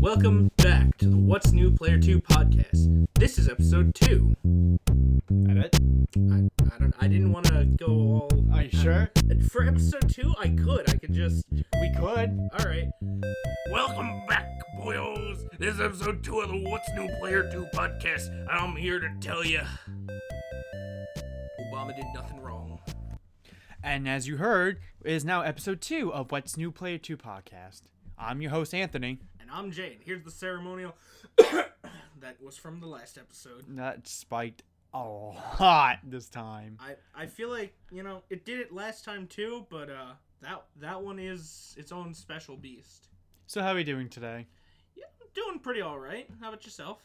Welcome back to the What's New Player 2 podcast. This is episode 2. Edit. I, I don't I didn't want to go all Are you sure? Uh, for episode 2, I could. I could just We could. All right. Welcome back, boyos. This is episode 2 of the What's New Player 2 podcast, and I'm here to tell you Obama did nothing wrong. And as you heard, it is now episode two of What's New Player 2 podcast. I'm your host, Anthony. I'm Jane. Here's the ceremonial that was from the last episode. That spiked a lot this time. I, I feel like you know it did it last time too, but uh that that one is its own special beast. So, how are we doing today? Yeah, I'm doing pretty all right. How about yourself?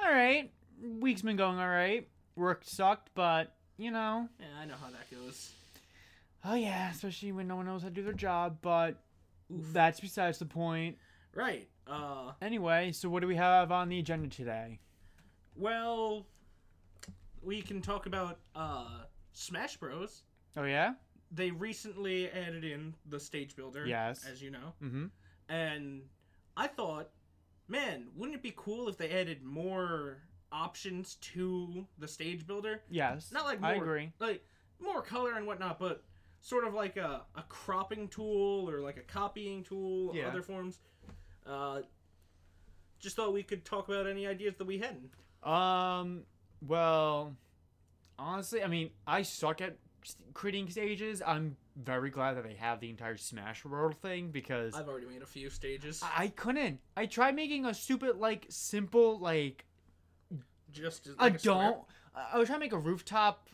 All right. Week's been going all right. Work sucked, but, you know. Yeah, I know how that goes. Oh, yeah, especially when no one knows how to do their job, but Oof. that's besides the point. Right. Uh, Anyway, so what do we have on the agenda today? well, we can talk about uh Smash Bros. Oh, yeah? They recently added in the stage builder. Yes. As you know, Mm hmm. and I thought, man, wouldn't it be cool if they added more options to the stage builder? Yes. Not like more, I agree. like more color and whatnot, but sort of like a, a cropping tool or like a copying tool, Yeah. other forms. Uh, just thought we could talk about any ideas that we hadn't. Um. Well, honestly, I mean, I suck at creating stages. I'm very glad that they have the entire Smash World thing because I've already made a few stages. I, I couldn't. I tried making a stupid, like, simple, like just as- a like dome. I I was trying to make a rooftop,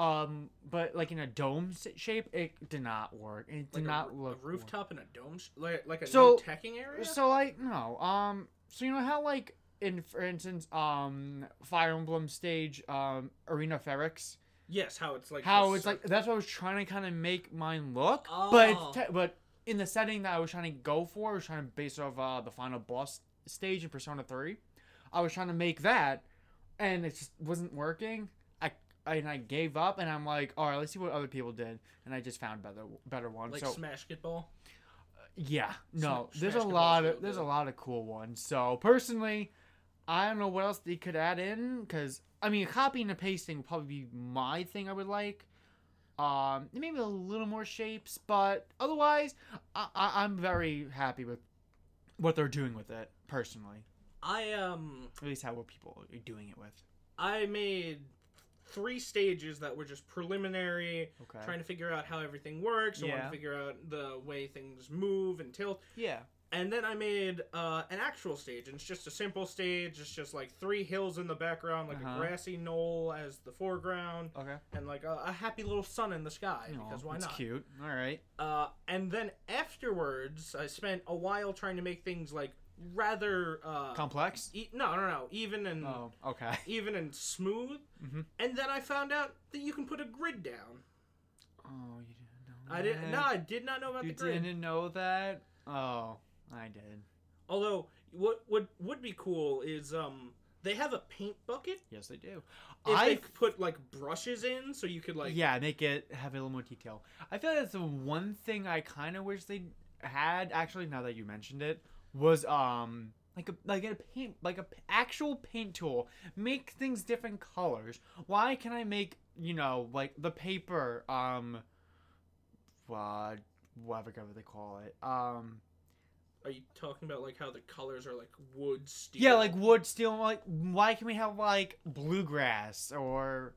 um, but like in a dome shape. It did not work. It did like not a, look a rooftop in a dome, sh- like like a So- teching area. So like no, um, so you know how like in for instance, um, Fire Emblem stage, um, Arena Ferox. yes, how it's like how it's like that's what I was trying to kind of make mine look, but Oh. it's te- but in the setting that I was trying to go for, I was trying to base off uh, the final boss stage in Persona Three. I was trying to make that, and it just wasn't working. And I gave up, and I'm like, all right, let's see what other people did, and I just found better better ones. like so Smash Get Ball. yeah, no, Smash there's a lot of there's a lot of cool ones. So personally, I don't know what else they could add in because I mean, copying and pasting would probably be my thing. I would like. Um, maybe a little more shapes, but otherwise, I, I I'm very happy with what they're doing with it. Personally, I um at least how what people are doing it with. I made three stages that were just preliminary, Okay. trying to figure out how everything works. I wanted Yeah. to figure out the way things move and tilt. yeah. And then I made uh, an actual stage, and it's just a simple stage. It's just like three hills in the background, like Uh-huh. a grassy knoll as the foreground, Okay. and like a, a happy little sun in the sky. Aw, because why that's not? cute. All right. Uh, and then afterwards, I spent a while trying to make things like rather uh, Complex. e- no, no, no, even and Oh, okay. even and smooth. Mhm. And then I found out that you can put a grid down. Oh, you didn't know. I didn't. No, I did not know about You the grid. You didn't know that? Oh, I did. Although, what would would be cool is um they have a paint bucket. Yes, they do. If I put like brushes in, so you could like yeah, make it have a little more detail. I feel like that's the one thing I kind of wish they had. Actually, now that you mentioned it, was um like a like a paint like a p- actual paint tool. Make things different colors. Why can I make you know like the paper um, uh, whatever they call it um. Are you talking about like how the colors are like wood, steel? Yeah, like wood, steel. Like, why can we have like bluegrass or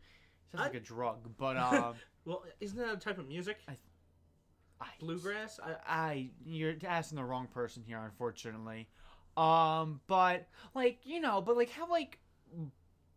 sounds like a drug? But um, Well, isn't that a type of music? I, Bluegrass. I, I you're asking the wrong person here, unfortunately. Um, but like you know, but like how like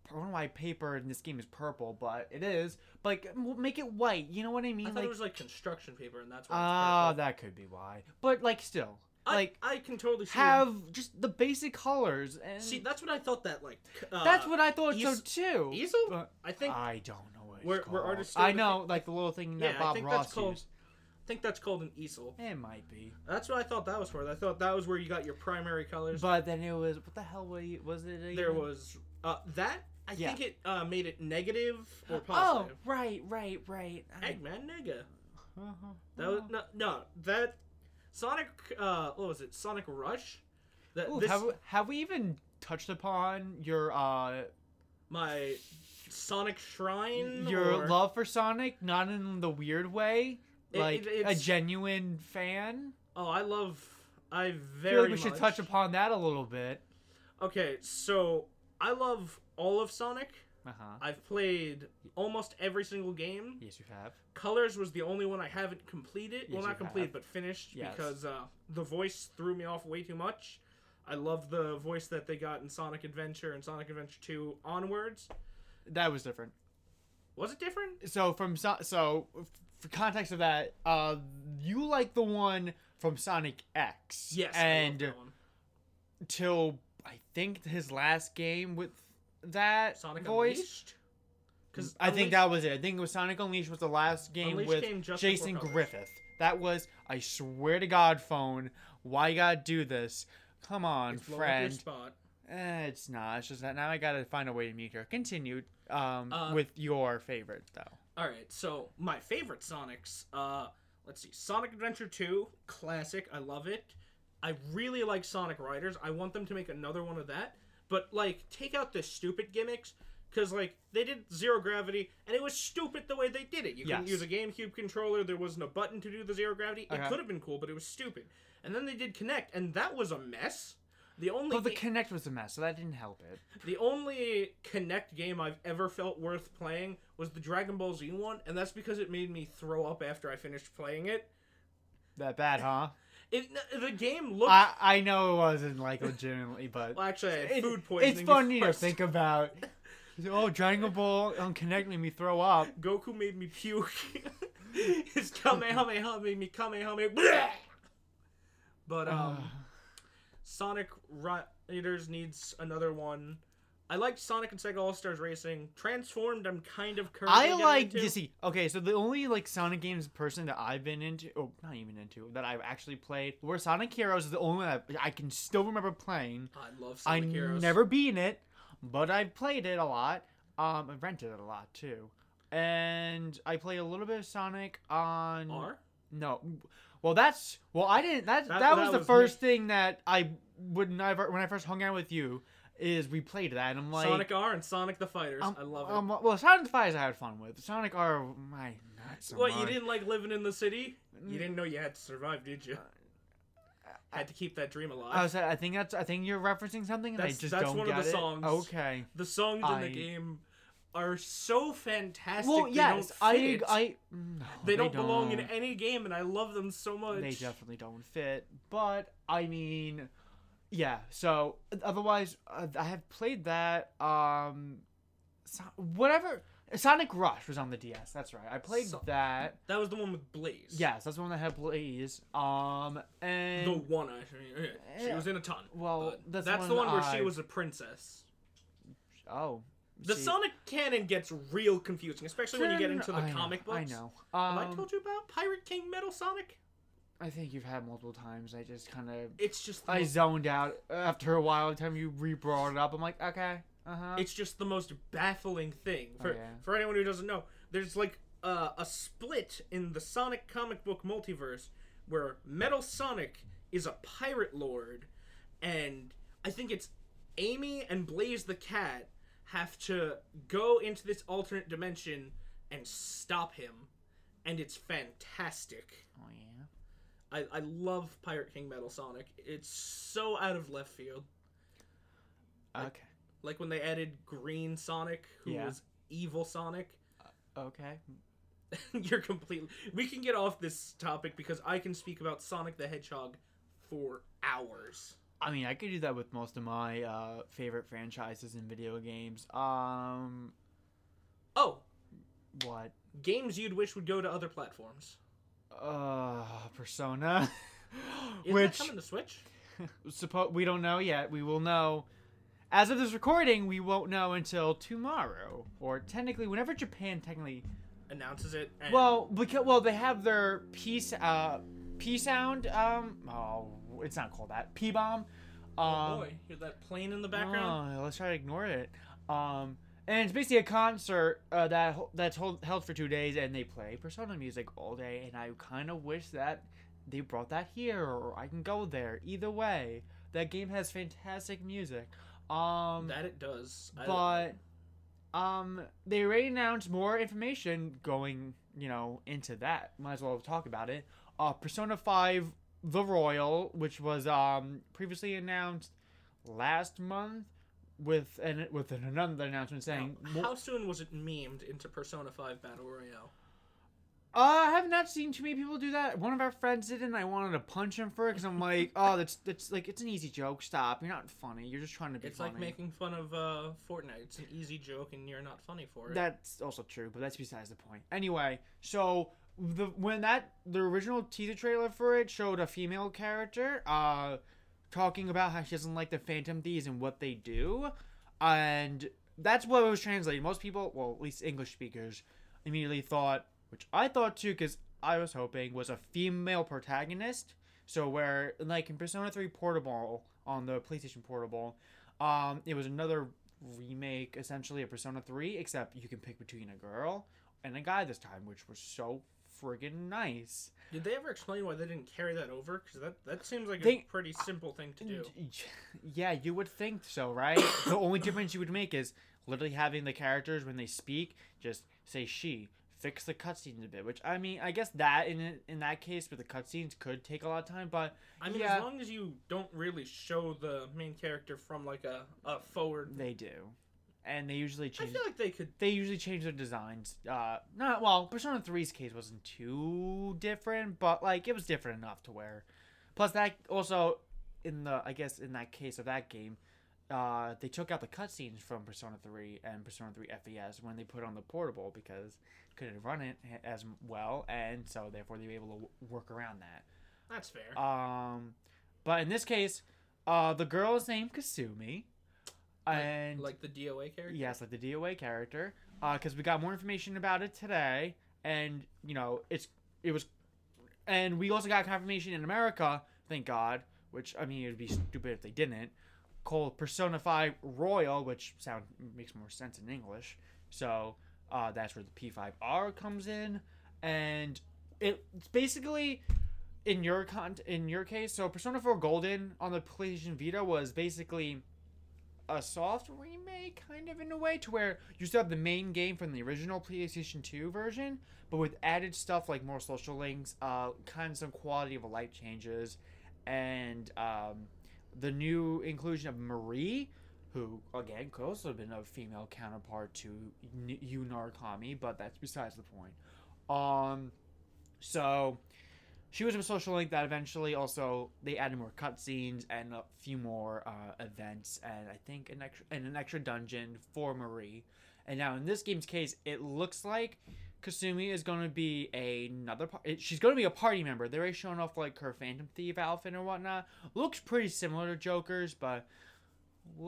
I don't know why paper in this game is purple, but it is. But like, make it white. You know what I mean? I thought like, it was like construction paper, and that's why. ah, it's purple. that could be why. But like, still, I, like I can totally see have just the basic colors and. See, that's what I thought that like. Uh, that's what I thought so too. easel. But I think I don't know what it's Where- where called. artists I know, like the little thing that Yeah, I Bob Ross called- used. I think that's called an easel. It might be, That's what I thought that was for. I thought that was where you got your primary colors. but then it was what the hell was it? Was it there was uh, that. I Yeah. think it uh, made it negative or positive. Oh, right, right, right. I- Eggman nigga. Uh-huh. That was no, no that Sonic. Uh, what was it? Sonic Rush That Ooh, this have, we- have we even touched upon your uh my Sonic Shrine. your or- love for Sonic? Not in the weird way, like it- a genuine fan. Oh, I love. I I very. feel like we should touch upon that a little bit. Okay, so I love all of Sonic. Uh huh. I've played almost every single game. Yes, you have. Colors was the only one I haven't completed. well, not completed, have. but finished Yes. because uh, the voice threw me off way too much. I love the voice that they got in Sonic Adventure and Sonic Adventure 2 onwards. That was different. Was it different? So from so, so for context of that, uh, you like the one from Sonic X. Yes. And I love that one. till I think his last game with that Sonic voice. Unleashed. Because I think that was it. I think it was Sonic Unleashed was the last game Unleashed with came just Jason before Colors. Griffith. That was, I swear to God, phone. Why you gotta do this? Come on, It's blowing up your friend. spot. Eh, it's not. It's just that now I gotta find a way to mute her. Continue um, Uh, with your favorite though. All right, so my favorite Sonics. Uh, let's see, Sonic Adventure 2, classic. I love it. I really like Sonic Riders. I want them to make another one of that, but like take out the stupid gimmicks because like they did zero gravity and it was stupid the way they did it. You couldn't Yes. use a GameCube controller. There wasn't a button to do the zero gravity. It Okay. could have been cool, but it was stupid. And then they did Kinect, and that was a mess. The only But the ga- Kinect was a mess, so that didn't help it. the only Kinect game I've ever felt worth playing was the Dragon Ball Z one, and that's because it made me throw up after I finished playing it. That bad, huh? It the game looked. I I know it wasn't like legitimately, but well, actually, it- food poisoning. it's funny to think about. Oh, Dragon Ball on Kinect made me throw up. Goku made me puke. His Kamehameha made me Kamehameha. But um, Sonic Riders needs another one. I liked Sonic and Sega All Stars Racing. Transformed, I'm kind of currently I like into. you see. Okay, so the only like Sonic games person that I've been into, oh, not even into, that I've actually played where Sonic Heroes. Is the only one that I can still remember playing. I love I Sonic Heroes. never beaten it, but I've played it a lot. Um, I've rented it a lot too, and I play a little bit of Sonic on. are. No, well that's well I didn't. That that, That- was that the was first thing that I would never when I first hung out with you is we played that and I'm like Sonic R and Sonic the Fighters. um, I love it. Um, well, Sonic the Fighters I had fun with. Sonic R, my not so what, you didn't like living in the city? You Mm. didn't know you had to survive, did you? Had to keep that dream alive. I was. I think that's. I think you're referencing something, and That's- I just that's don't one of get the it. songs. Okay. the songs in the game are so fantastic. Well, they yes, don't I. I. No, they, don't belong in any game, and I love them so much. They definitely don't fit. But I mean, yeah. So otherwise, uh, I have played that. Um, so, whatever. Sonic Rush was on the DS. That's right. I played So- that. That was the one with Blaze. Yes, that's the one that had Blaze. Um, and The one I She was in a ton. Well, that's that's, the the one one where she was a princess. oh, The see- Sonic canon gets real confusing, especially when you get into the I know, comic books. I know. Have I Um, told you about Pirate King Metal Sonic? I think you've had multiple times. I just kind of It's just the I most, zoned out after a while. Every time you re-brought it up, I'm like, okay, uh huh. it's just the most baffling thing for Oh, yeah. for anyone who doesn't know. There's like uh, a split in the Sonic comic book multiverse where Metal Sonic is a pirate lord, and I think it's Amy and Blaze the cat have to go into this alternate dimension and stop him, and it's fantastic. Oh yeah. I, I love Pirate King Metal Sonic. It's so out of left field. Like- Okay. Like when they added Green Sonic, who Yeah. was evil Sonic. Uh, okay. You're completely. We can get off this topic because I can speak about Sonic the Hedgehog for hours. I mean, I could do that with most of my uh, favorite franchises in video games. Um, Oh, what? games you'd wish would go to other platforms. Uh, Persona. Is Which that coming to Switch? suppo- we don't know yet. We will know. As of this recording, we won't know until tomorrow, or technically, whenever Japan technically Announces it. And Well, because well, they have their peace, uh P sound. Um, oh, it's not called that. P bomb. oh Um, boy, hear that plane in the background? oh, let's try to ignore it. Um, and it's basically a concert uh, that that's hold, held for two days, and they play Persona music all day. And I kind of wish that they brought that here, or I can go there. Either way, that game has fantastic music. Um, That it does. I- but um, they already announced more information going, you know, into that. Might as well talk about it. Uh, Persona Five: The Royal, which was um previously announced last month, with an with another announcement saying. Now, how soon was it memed into Persona 5 Battle Royale? Uh, I have not seen too many people do that. One of our friends did it, and I wanted to punch him for it because I'm like, oh, that's that's like it's an easy joke. Stop, you're not funny. You're just trying to be It's funny. like making fun of uh, Fortnite. It's an easy joke, and you're not funny for it. That's also true, but that's besides the point. Anyway, so the when that the original teaser trailer for it showed a female character, uh, talking about how she doesn't like the Phantom Thieves and what they do, and that's what it was translated. Most people, well, at least English speakers, immediately thought, which I thought too, because I was hoping was a female protagonist. So where like in Persona 3 Portable on the PlayStation Portable, um, it was another remake essentially of Persona 3, except you can pick between a girl and a guy this time, which was so friggin' nice. Did they ever explain why they didn't carry that over? Because that, that seems like They- a pretty simple thing to do. Yeah, you would think so, right? the only difference you would make is literally having the characters when they speak just say she. Fix the cutscenes a bit, which I mean, I guess that in in that case with the cutscenes could take a lot of time, but I mean, yeah. as long as you don't really show the main character from like a, a forward. they do, and they usually change. I feel like they could. they usually change their designs. Uh, not well. Persona 3's case wasn't too different, but like it was different enough to where. Plus that also in the I guess in that case of that game, uh, they took out the cutscenes from Persona 3 and Persona 3 FES when they put on the portable because couldn't run it as well, and so therefore they were able to w- work around that. That's fair. Um, but in this case, uh, the girl is named Kasumi, and like the DOA character. Yes, like the DOA character. Because we got more information about it today, and you know it's it was, and we also got confirmation in America. Thank God. Which I mean, it'd be stupid if they didn't. Called Persona Five Royal, which sound makes more sense in English. So uh, that's where the P5R comes in, and it, it's basically in your con in your case. So Persona 4 Golden on the PlayStation Vita was basically a soft remake, kind of in a way, to where you still have the main game from the original PlayStation 2 version, but with added stuff like more social links, uh, kind of some quality of life changes, and um, the new inclusion of Marie, who again could also have been a female counterpart to Yu Narukami, but that's besides the point. Um, so she was a social link that eventually also they added more cutscenes and a few more uh, events and I think an extra and an extra dungeon for Marie. And now in this game's case, it looks like Kasumi is going to be another. She's going to be a party member. They're already showing off like her Phantom Thief outfit or whatnot. Looks pretty similar to Joker's, but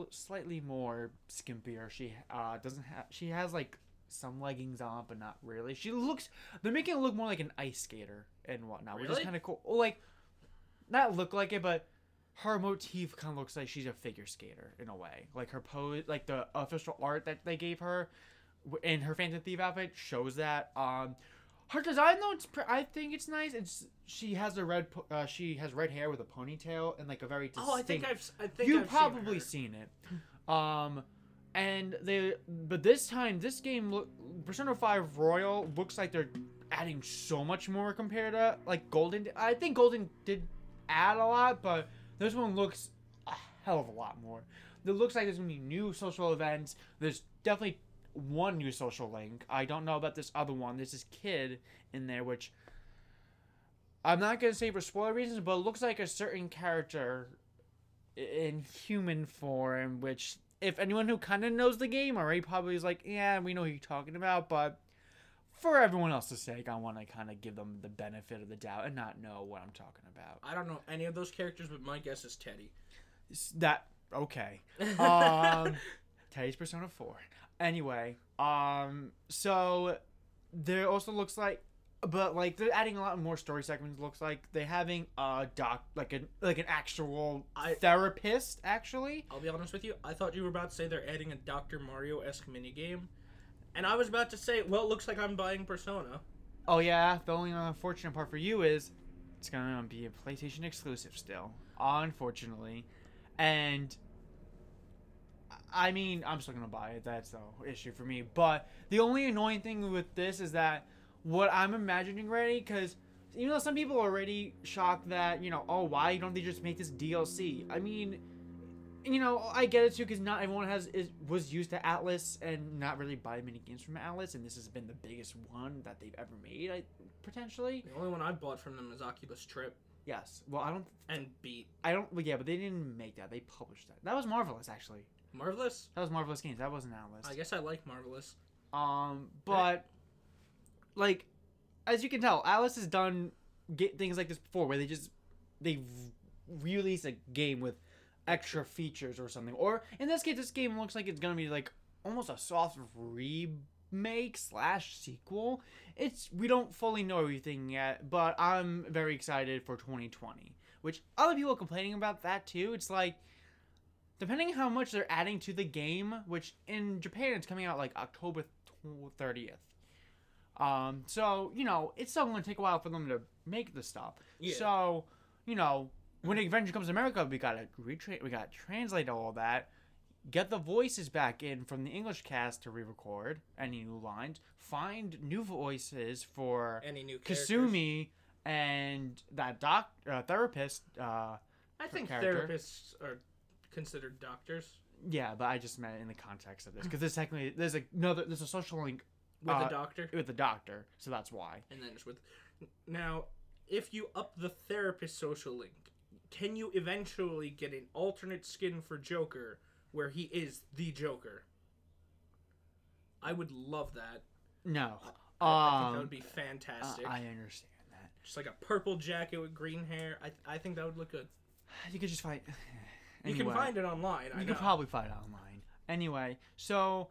slightly more skimpier. She uh, doesn't have. She has like some leggings on, but not really. She looks. They're making it look more like an ice skater and whatnot, really? which is kind of cool. Like, not look like it, but her motif kind of looks like she's a figure skater in a way. Like her pose, like the official art that they gave her in her Phantom Thief outfit shows that. Um, her design though, it's pre- I think it's nice. It's she has a red, po- uh, she has red hair with a ponytail and like a very distinct. Oh, I think I've. I think You've I've probably seen, seen it. Um, and they, but this time, this game, look, Persona Five Royal looks like they're adding so much more compared to like Golden. I think Golden did add a lot, but this one looks a hell of a lot more. It looks like there's gonna be new social events. There's definitely one new social link. I don't know about this other one. There's this kid in there, which I'm not gonna say for spoiler reasons, but it looks like a certain character in human form, which if anyone who kind of knows the game already probably is like, yeah, we know who you're talking about, but for everyone else's sake, I want to kind of give them the benefit of the doubt and not know what I'm talking about. I don't know any of those characters, but my guess is Teddy. That okay. Um, Teddy's Persona 4. Anyway, um, so there also looks like, but like they're adding a lot more story segments. Looks like they're having a doc, like an like an actual I- therapist actually. I'll be honest with you. I thought you were about to say they're adding a Dr. Mario esque minigame. And I was about to say, well, it looks like I'm buying Persona. Oh yeah, the only unfortunate part for you is it's gonna be a PlayStation exclusive still, unfortunately. and I mean, I'm still gonna buy it. That's the issue for me. But the only annoying thing with this is that what I'm imagining already, because even though some people are already shocked that you know, oh, why don't they just make this DLC? I mean, you know, I get it too, because not everyone has is, was used to Atlus and not really buy many games from Atlus, and this has been the biggest one that they've ever made, I, potentially. The only one I bought from them is Oculus Trip Yes. Well, I don't. and Beat. I don't. well, Yeah, but they didn't make that. They published that. That was marvelous, actually. Marvelous. That was marvelous games. That wasn't Atlus. I guess I like Marvelous. Um, but like, as you can tell, Atlus has done get things like this before, where they just they re- release a game with extra features or something. Or in this case, this game looks like it's gonna be like almost a soft remake slash sequel. It's we don't fully know everything yet, but I'm very excited for 2020. Which other people are complaining about that too. It's like depending how much they're adding to the game, which in Japan it's coming out like October thirtieth. Um, so you know it's still going to take a while for them to make the stuff. Yeah. So you know when Adventure comes to America, we gotta retrain, we gotta translate all that, get the voices back in from the English cast to re-record any new lines, find new voices for Any new characters? Kasumi and that doc uh, therapist. Uh, I think character. therapists are considered doctors Yeah, but I just meant in the context of this because there's technically there's another there's a social link with Uh, a doctor, with the doctor, so that's why. and then just with. Now, if you up the therapist social link, can you eventually get an alternate skin for Joker where he is the Joker? I would love that. No, I think um, that would be uh, fantastic. I understand that. Just like a purple jacket with green hair. I, I think that would look good. You could just find. You can find it online. I You know. could probably find it online. Anyway, so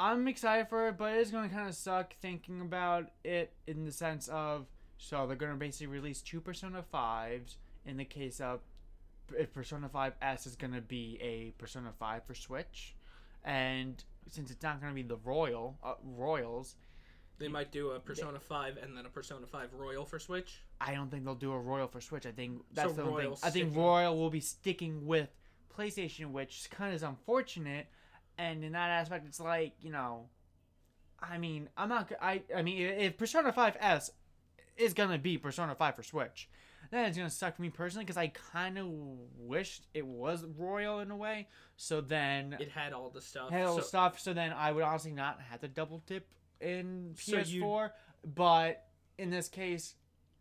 I'm excited for it, but it's going to kind of suck thinking about it in the sense of so they're going to basically release two Persona 5s in the case of if Persona 5S is going to be a Persona 5 for Switch. And since it's not going to be the Royal uh, Royals, They might do a Persona 5 and then a Persona 5 Royal for Switch. I don't think they'll do a Royal for Switch. I think that's So the only thing. I think Royal will be sticking with PlayStation, which kind of is unfortunate. And in that aspect, it's like you know, I mean, I'm not. I I mean, if Persona 5S is gonna be Persona 5 for Switch, then it's gonna suck for me personally because I kind of wished it was Royal in a way. So then It had all the stuff. had all the so- stuff. So then I would honestly not have to double dip in So you- PS4. But in this case,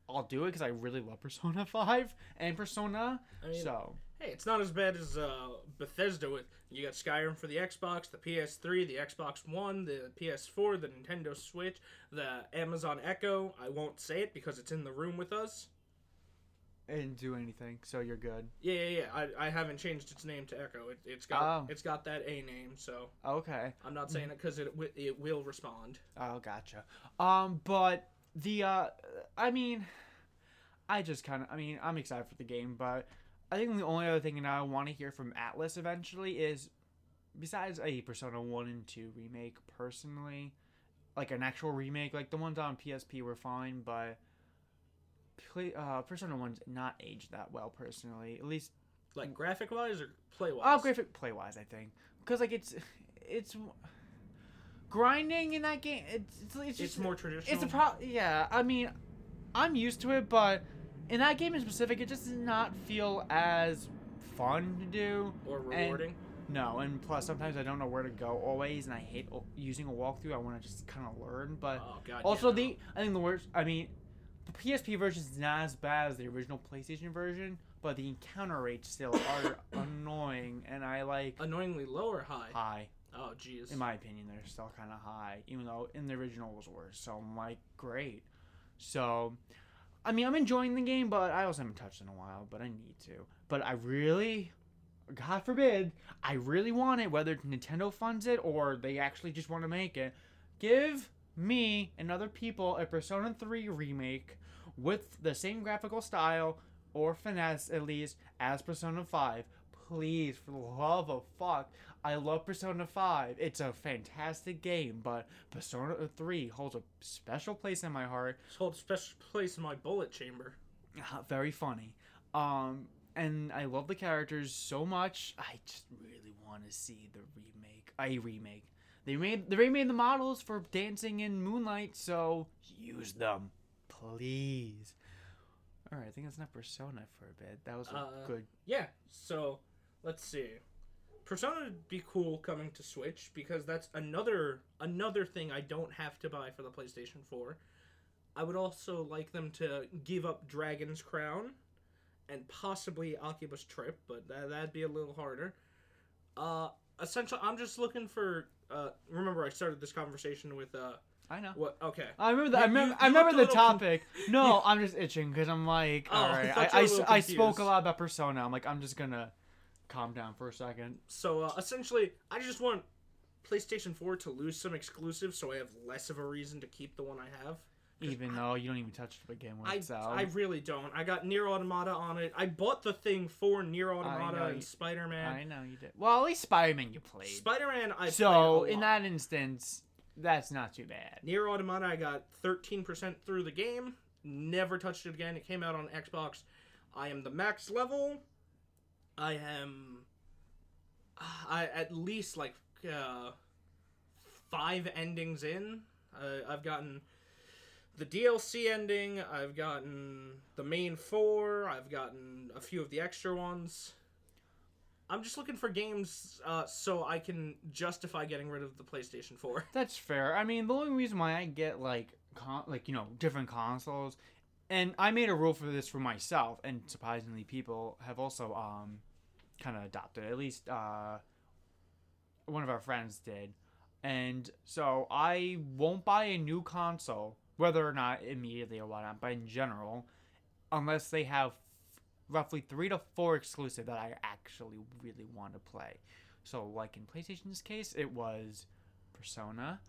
I'll do it because I really love Persona 5 and Persona. I mean, so hey, it's not as bad as uh, Bethesda with you got Skyrim for the Xbox, the PS3, the Xbox One, the PS4, the Nintendo Switch, the Amazon Echo. I won't say it because it's in the room with us. I didn't do anything, so you're good. Yeah, yeah, yeah. I, I haven't changed its name to Echo. It, it's got Oh. it's got that A name, so Okay. I'm not saying it because it it will respond. Oh, gotcha. Um, but the uh, I mean, I just kind of, I mean, I'm excited for the game, but I think the only other thing that I want to hear from Atlus eventually is, besides a Persona One and Two remake, personally, like an actual remake, like the ones on PSP were fine, but. Play, uh, Persona One's not aged that well, personally. At least Like graphic wise or play wise. Oh, graphic play wise, I think, because like it's it's grinding in that game. It's it's, it's It's just more traditional. It's a pro. Yeah, I mean, I'm used to it, but in that game in specific, it just does not feel as fun to do. or rewarding. No, and plus sometimes I don't know where to go always, and I hate using a walkthrough. I want to just kind of learn, but oh god. also yeah, the I think the worst. I mean, the PSP version is not as bad as the original PlayStation version, but the encounter rates still are annoying, and I like no. annoyingly low or high. high. Oh jeez. In my opinion, they're still kind of high, even though in the original was worse. So I'm like, great. So, I mean, I'm enjoying the game, but I also haven't touched in a while. But I need to. But I really, God forbid, I really want it. Whether Nintendo funds it or they actually just want to make it, give me and other people a Persona 3 remake with the same graphical style or finesse at least as Persona 5. Please, for the love of fuck. I love Persona 5. It's a fantastic game, but Persona 3 holds a special place in my heart. Just hold a special place in my bullet chamber. Uh, very funny. Um, and I love the characters so much. I just really want to see the remake. I remake. They made they remade the models for Dancing in Moonlight, so use them, please. All right, I think that's enough Persona for a bit. That was a Uh, good. Yeah, so let's see. Persona would be cool coming to Switch because that's another another thing I don't have to buy for the PlayStation 4. I would also like them to give up Dragon's Crown and possibly Oculus Trip, but that, that'd be a little harder. Uh essentially I'm just looking for uh remember I started this conversation with uh I know. what okay. I remember. The, I You- remember. you- I remember the little topic. no, I'm just itching because I'm like, Oh, all I right. thought I, I, little I spoke a lot about Persona. I'm like, I'm just gonna calm down for a second. So uh, essentially, I just want PlayStation 4 to lose some exclusives, so I have less of a reason to keep the one I have. Even though you don't even touch the game when I, it's out. I really don't. I got Nier Automata on it. I bought the thing for Nier Automata and Spider Man. I know you did. Well, at least Spider-Man you played. Spider Man, I so in that instance, that's not too bad. Nier Automata, I got 13% through the game. Never touched it again. It came out on Xbox. I am the max level. I am. I at least like uh, five endings in. Uh, I've gotten the DLC ending. I've gotten the main four. I've gotten a few of the extra ones. I'm just looking for games uh, so I can justify getting rid of the PlayStation 4. That's fair. I mean, the only reason why I get like con- like you know different consoles, and I made a rule for this for myself, and surprisingly, people have also um kind of adopted. At least uh one of our friends did, and so I won't buy a new console, whether or not immediately or whatnot, but in general, unless they have roughly three to four exclusive that I actually really want to play. So, like in PlayStation's case, it was Persona,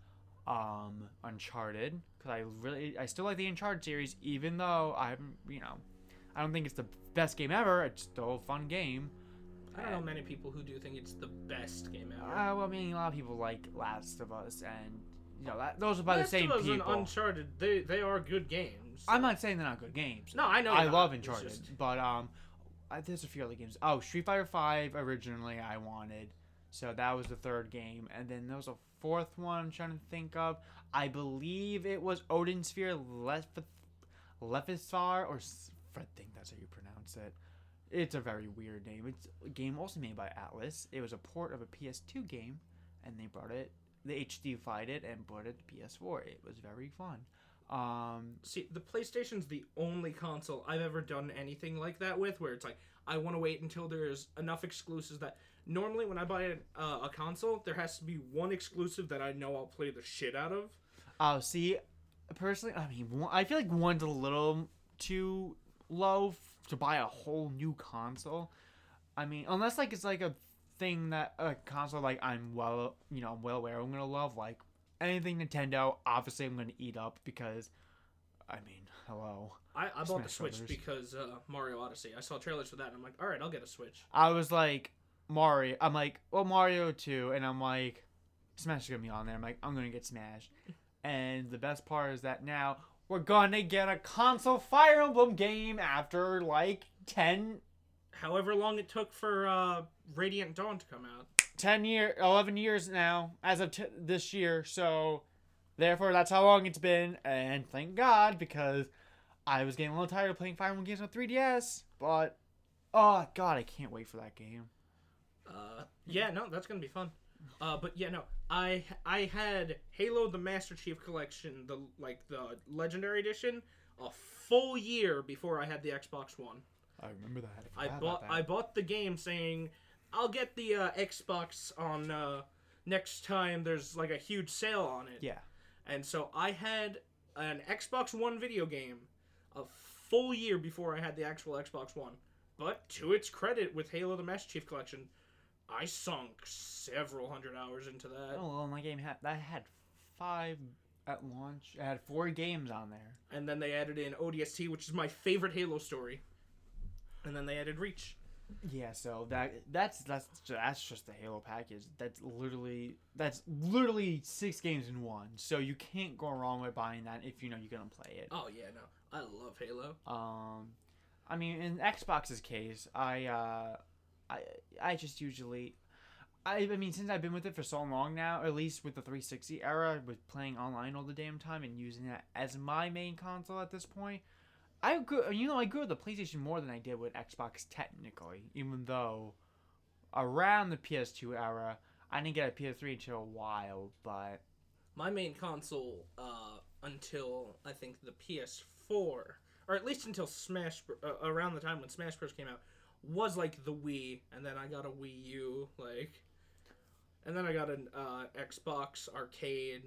um, Uncharted, because I really, I still like the Uncharted series, even though I'm, you know, I don't think it's the best game ever. It's still a fun game. I don't know many people who do think it's the best game ever. Uh, well, I mean, a lot of people like Last of Us, and you know, that, those are by Last the same of Us and. Uncharted, they they are good games. I'm not saying they're not good games. No, I know. I not. love Uncharted, just- but um, I, there's a few other games. Oh, Street Fighter Five originally I wanted, so that was the third game, and then there was a fourth one I'm trying to think of. I believe it was Odin Sphere Lef Leifthrasir or I think that's how you pronounce it. It's a very weird name. It's a game also made by Atlus. It was a port of a PS2 game, and they brought it. They HDified it and brought it to PS4. It was very fun. Um, See, the PlayStation's the only console I've ever done anything like that with, where it's like I want to wait until there's enough exclusives that normally when I buy a, uh, a console, there has to be one exclusive that I know I'll play the shit out of. Oh, see, personally, I mean, I feel like one's a little too low to buy a whole new console. I mean, unless like it's like a thing that a console like I'm well, you know, I'm well aware I'm gonna love like anything Nintendo. Obviously, I'm gonna eat up because, I mean, hello. I, I bought the Switch Brothers. because uh, Mario Odyssey. I saw trailers for that, and I'm like, all right, I'll get a Switch. I was like Mario. I'm like, well, Mario too, and I'm like, Smash is gonna be on there. I'm like, I'm gonna get Smash. And the best part is that now we're gonna get a console Fire Emblem game after like 10, However long it took for uh, Radiant Dawn to come out. 10 year, 11 years now as of t- this year. So therefore, that's how long it's been. And thank God because I was getting a little tired of playing Fire Emblem games on 3DS. But oh God, I can't wait for that game. Uh, yeah, no, that's gonna be fun. Uh, but yeah, no, I I had Halo: The Master Chief Collection, the like the Legendary Edition, a full year before I had the Xbox One. I remember that. I bought I bought the game saying I'll get the uh, Xbox on uh, next time there's like a huge sale on it. Yeah. And so I had an Xbox One video game a full year before I had the actual Xbox One. But to its credit, with Halo: The Master Chief Collection, I sunk several hundred hours into that. Oh well, my game had that had five at launch. It had four games on there. And then they added in ODST, which is my favorite Halo story. And then they added Reach. Yeah, so that that's that's that's just the Halo package. That's literally that's literally six games in one. So you can't go wrong with buying that if you know you're gonna play it. Oh yeah, no, I love Halo. Um, I mean, in Xbox's case, I uh, I I just usually. I, I mean, since I've been with it for so long now, at least with the 360 era, with playing online all the damn time and using that as my main console at this point, I grew, you know, I grew with the PlayStation more than I did with Xbox technically, even though around the PS2 era, I didn't get a PS3 until a while, but My main console, uh, until I think the PS4, or at least until Smash, uh, around the time when Smash Bros. came out, was like the Wii, and then I got a Wii U, like, and then I got an uh, Xbox Arcade.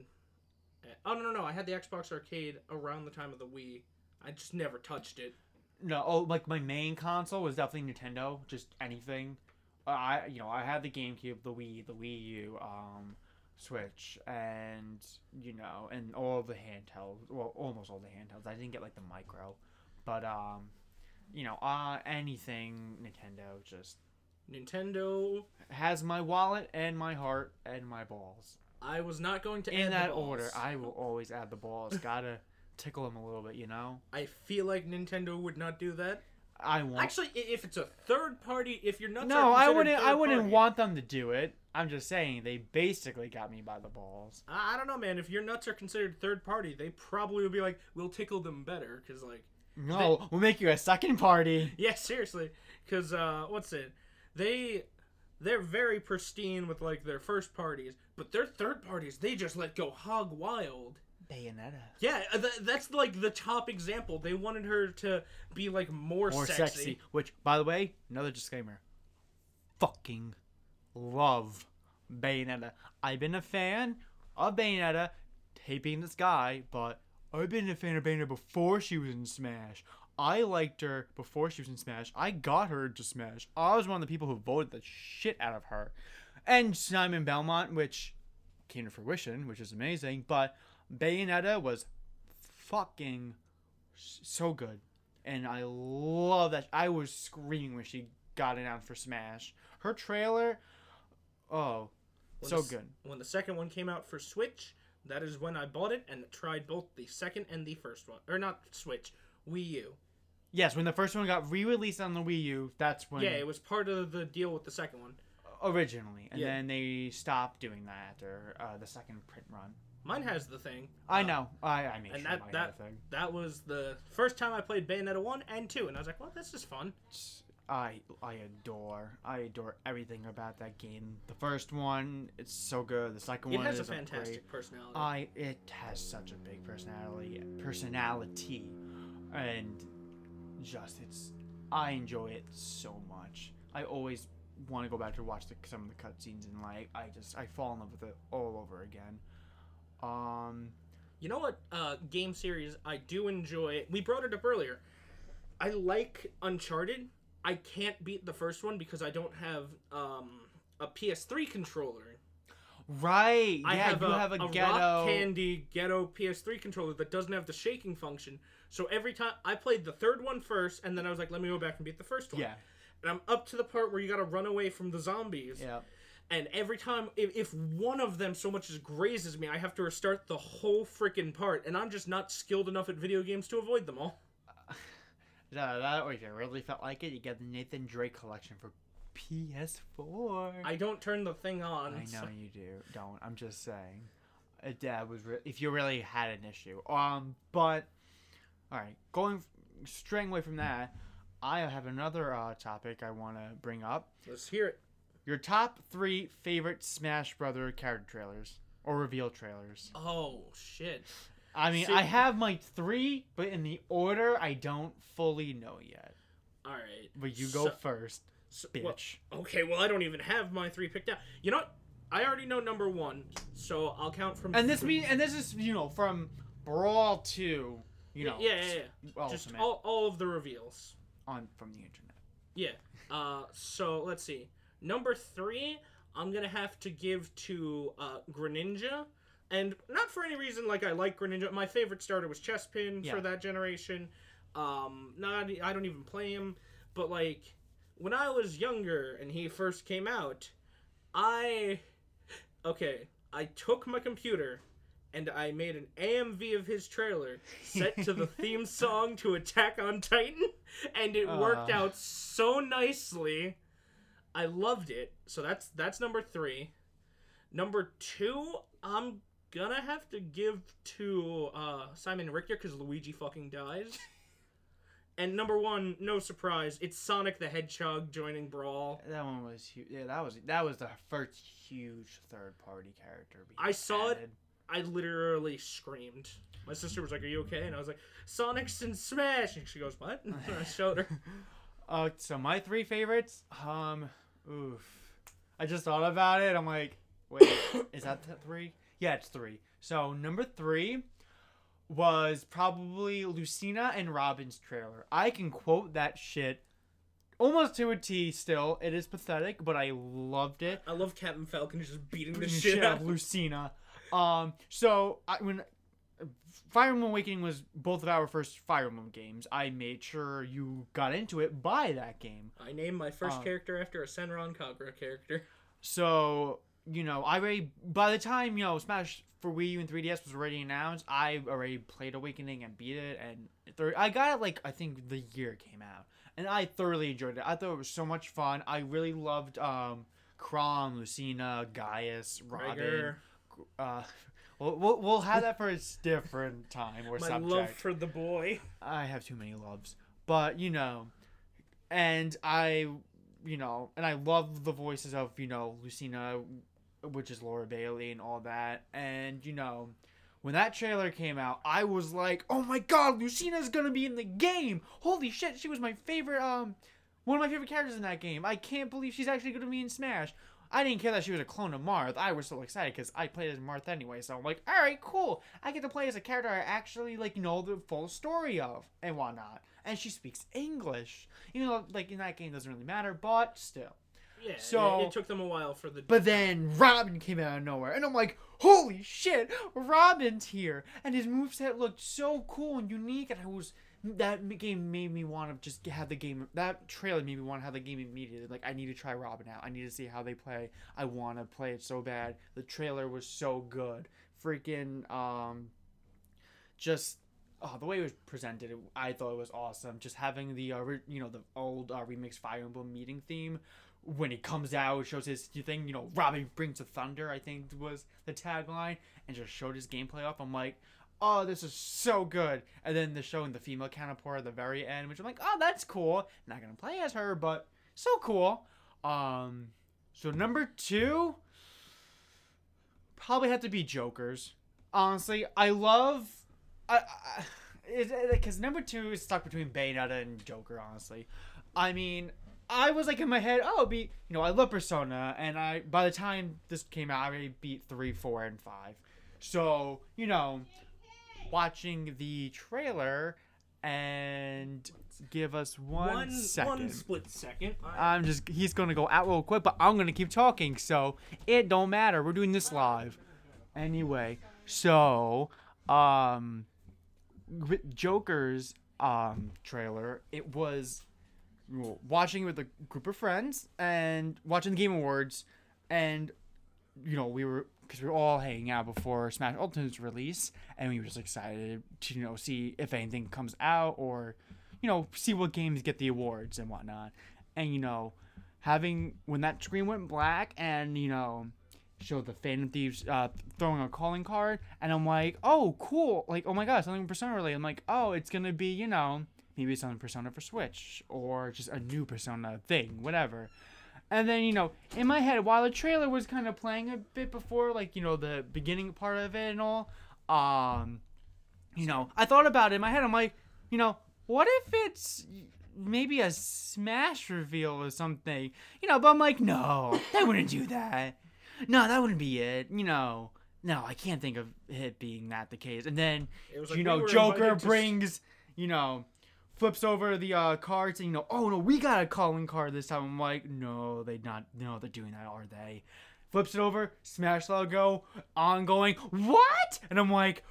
Uh, Oh no no no! I had the Xbox Arcade around the time of the Wii. I just never touched it. No, oh, like my main console was definitely Nintendo. Just anything. Uh, I, you know, I had the GameCube, the Wii, the Wii U, um, Switch, and you know, and all the handhelds. Well, almost all the handhelds. I didn't get like the micro, but um, you know, uh, anything Nintendo just Nintendo. has my wallet and my heart and my balls I was not going to in add the that order. I will always add the balls. Gotta tickle them a little bit, you know. I feel like Nintendo would not do that. I want. Actually, if it's a third party, if you're not No, I wouldn't. I wouldn't want them to do it. I'm just saying they basically got me by the balls. I I don't know, man. If your nuts are considered third party, they probably would be like, "We'll tickle them better," because like, No, we'll make you a second party. yeah, seriously, because uh, what's it? They they're very pristine with like their first parties, but their third parties they just let go hog wild. Bayonetta. Yeah, uh, th- that's like the top example. They wanted her to be like more, More sexy. sexy. Which, by the way, another disclaimer. Fucking love Bayonetta. I've been a fan of Bayonetta, taping this guy, but I've been a fan of Bayonetta before she was in Smash. I liked her before she was in Smash. I got her to Smash. I was one of the people who voted the shit out of her. And Simon Belmont, which came to fruition, which is amazing, but Bayonetta was fucking so good. And I love that. I was screaming when she got announced for Smash. Her trailer, oh, When so the good. When the second one came out for Switch, that is when I bought it and tried both the second and the first one, or not Switch, Wii U. Yes, when the first one got re-released on the Wii U, that's when Yeah, it was part of the deal with the second one. originally, and Yeah. then they stopped doing that after uh, the second print run. Mine has the thing. I Uh, know. I I made and sure that- mine that- had a thing. That was the first time I played Bayonetta 1 and 2, and I was like, well, this is fun. I I adore I adore everything about that game. The first one, it's so good. The second It one has a is great. fantastic personality. I it has such a big personality personality and just it's I enjoy it so much. I always want to go back to watch the, some of the cutscenes and like I just I fall in love with it all over again. Um You know what uh, game series I do enjoy? We brought it up earlier. I like Uncharted. I can't beat the first one because I don't have um, a PS3 controller. right, I yeah, have you a, have a, a ghetto rock candy ghetto PS3 controller that doesn't have the shaking function. So every time I played the third one first, and then I was like, let me go back and beat the first one. Yeah. And I'm up to the part where you got to run away from the zombies. Yeah. And every time, if, if one of them so much as grazes me, I have to restart the whole freaking part. And I'm just not skilled enough at video games to avoid them all. That, that or if you really felt like it, you get the Nathan Drake collection for PS4. I don't turn the thing on. I so- know you do. Don't. I'm just saying. Uh, That was re- if you really had an issue. Um, but all right, going f- straying away from that, I have another uh, topic I want to bring up. Let's hear it. Your top three favorite Smash Brother character trailers or reveal trailers. Oh, shit. I mean, See- I have my three, but in the order I don't fully know yet. All right. But you go So- first, so- well, bitch. okay, well, I don't even have my three picked out. You know what? I already know number one, so I'll count from. and this mean, and this is you know from Brawl to you know yeah, yeah, yeah. Ultimate Just all, all of the reveals. on from the internet. Yeah. Uh, so let's see. Number three, I'm gonna have to give to uh, Greninja, and not for any reason like I like Greninja. My favorite starter was Chespin Yeah. for that generation. Um, not I don't even play him, but like when I was younger and he first came out, I okay, I took my computer and I made an AMV of his trailer set to the theme song to Attack on Titan, and it worked Ah. out so nicely. I loved it. So that's that's number three. Number two, I'm gonna have to give to uh, Simon Richter because Luigi fucking dies. and number one, no surprise, it's Sonic the Hedgehog joining Brawl. That one was huge. Yeah, that was that was the first huge third party character. I saw it- I literally screamed. My sister was like, "Are you okay?" And I was like, "Sonic's in Smash," and she goes, "What?" And I showed her. Uh, so my three favorites. Um, oof. I just thought about it. I'm like, wait, is that the three? Yeah, it's three. So number three was probably Lucina and Robin's trailer. I can quote that shit almost to a T. Still, it is pathetic, but I loved it. I love Captain Falcon just beating the shit out. of Lucina. Um, so I, when Fire Emblem Awakening was both of our first Fire Emblem games, I made sure you got into it by that game. I named my first Um, character after a Senran Kagura character. So you know, I already by the time you know Smash for Wii U and 3DS was already announced, I already played Awakening and beat it, and thir- I got it like I think the year it came out, and I thoroughly enjoyed it. I thought it was so much fun. I really loved um, Chrom, Lucina, Gaius, Robin. Uh, we'll, we'll, we'll have that for a different time or My subject. love for the boy. I have too many loves, but you know, and I, you know, and I love the voices of you know Lucina, which is Laura Bailey and all that, and you know. When that trailer came out, I was like, "Oh my god, Lucina's gonna be in the game! Holy shit, she was my favorite, um, one of my favorite characters in that game. I can't believe she's actually gonna be in Smash." I didn't care that she was a clone of Marth. I was so excited because I played as Marth anyway. So I'm like, all right, cool. I get to play as a character I actually like know the full story of and whatnot. And she speaks English. You know, like in that game doesn't really matter, but still. Yeah. So- it, it took them a while for the. But then Robin came out of nowhere, and I'm like, holy shit, Robin's here. And his moveset looked so cool and unique, and I was. That game made me want to just have the game. That trailer made me want to have the game immediately. Like, I need to try Robin out. I need to see how they play. I want to play it so bad. The trailer was so good. Freaking, um. Just. Oh, the way it was presented, I thought it was awesome. Just having the, uh, re- you know, the old uh, remix Fire Emblem meeting theme when he comes out, shows his thing, you know, Robin brings the thunder, I think was the tagline, and just showed his gameplay up. I'm like, oh, this is so good. And then the show showing the female counterpart at the very end, which I'm like, oh, that's cool. Not gonna play as her, but so cool. Um, so number two probably had to be Joker's. Honestly, I love, I because number two is stuck between Bayonetta and Joker. Honestly, I mean, I was like in my head, oh, be you know, I love Persona, and I by the time this came out, I already beat three, four, and five. So you know, watching the trailer and give us one, one second. one split second. I, I'm just he's gonna go out real quick, but I'm gonna keep talking, so it don't matter. We're doing this live. Anyway, so um Joker's um trailer, it was watching with a group of friends and watching the Game Awards and you know, we were because we were all hanging out before Smash Ultimate's release, and we were just excited to you know see if anything comes out or you know see what games get the awards and whatnot. And you know, having when that screen went black and you know showed the Phantom Thieves uh, throwing a calling card, and I'm like, oh cool, like oh my god, something Persona related. I'm like, oh, it's gonna be you know maybe it's on Persona for Switch or just a new Persona thing, whatever. And then, you know, in my head, while the trailer was kind of playing a bit before, like, you know, the beginning part of it and all, um, you know, I thought about it in my head. I'm like, you know, what if it's maybe a Smash reveal or something? You know, but I'm like, no, they wouldn't do that. No, that wouldn't be it. You know, no, I can't think of it being that the case. And then, like you know, Joker invited to s- brings, you know, flips over the uh, cards and you know, oh no, we got a calling card this time. I'm like, no, they not, no, they're doing that, are they? Flips it over, smash logo, ongoing. What? And I'm like,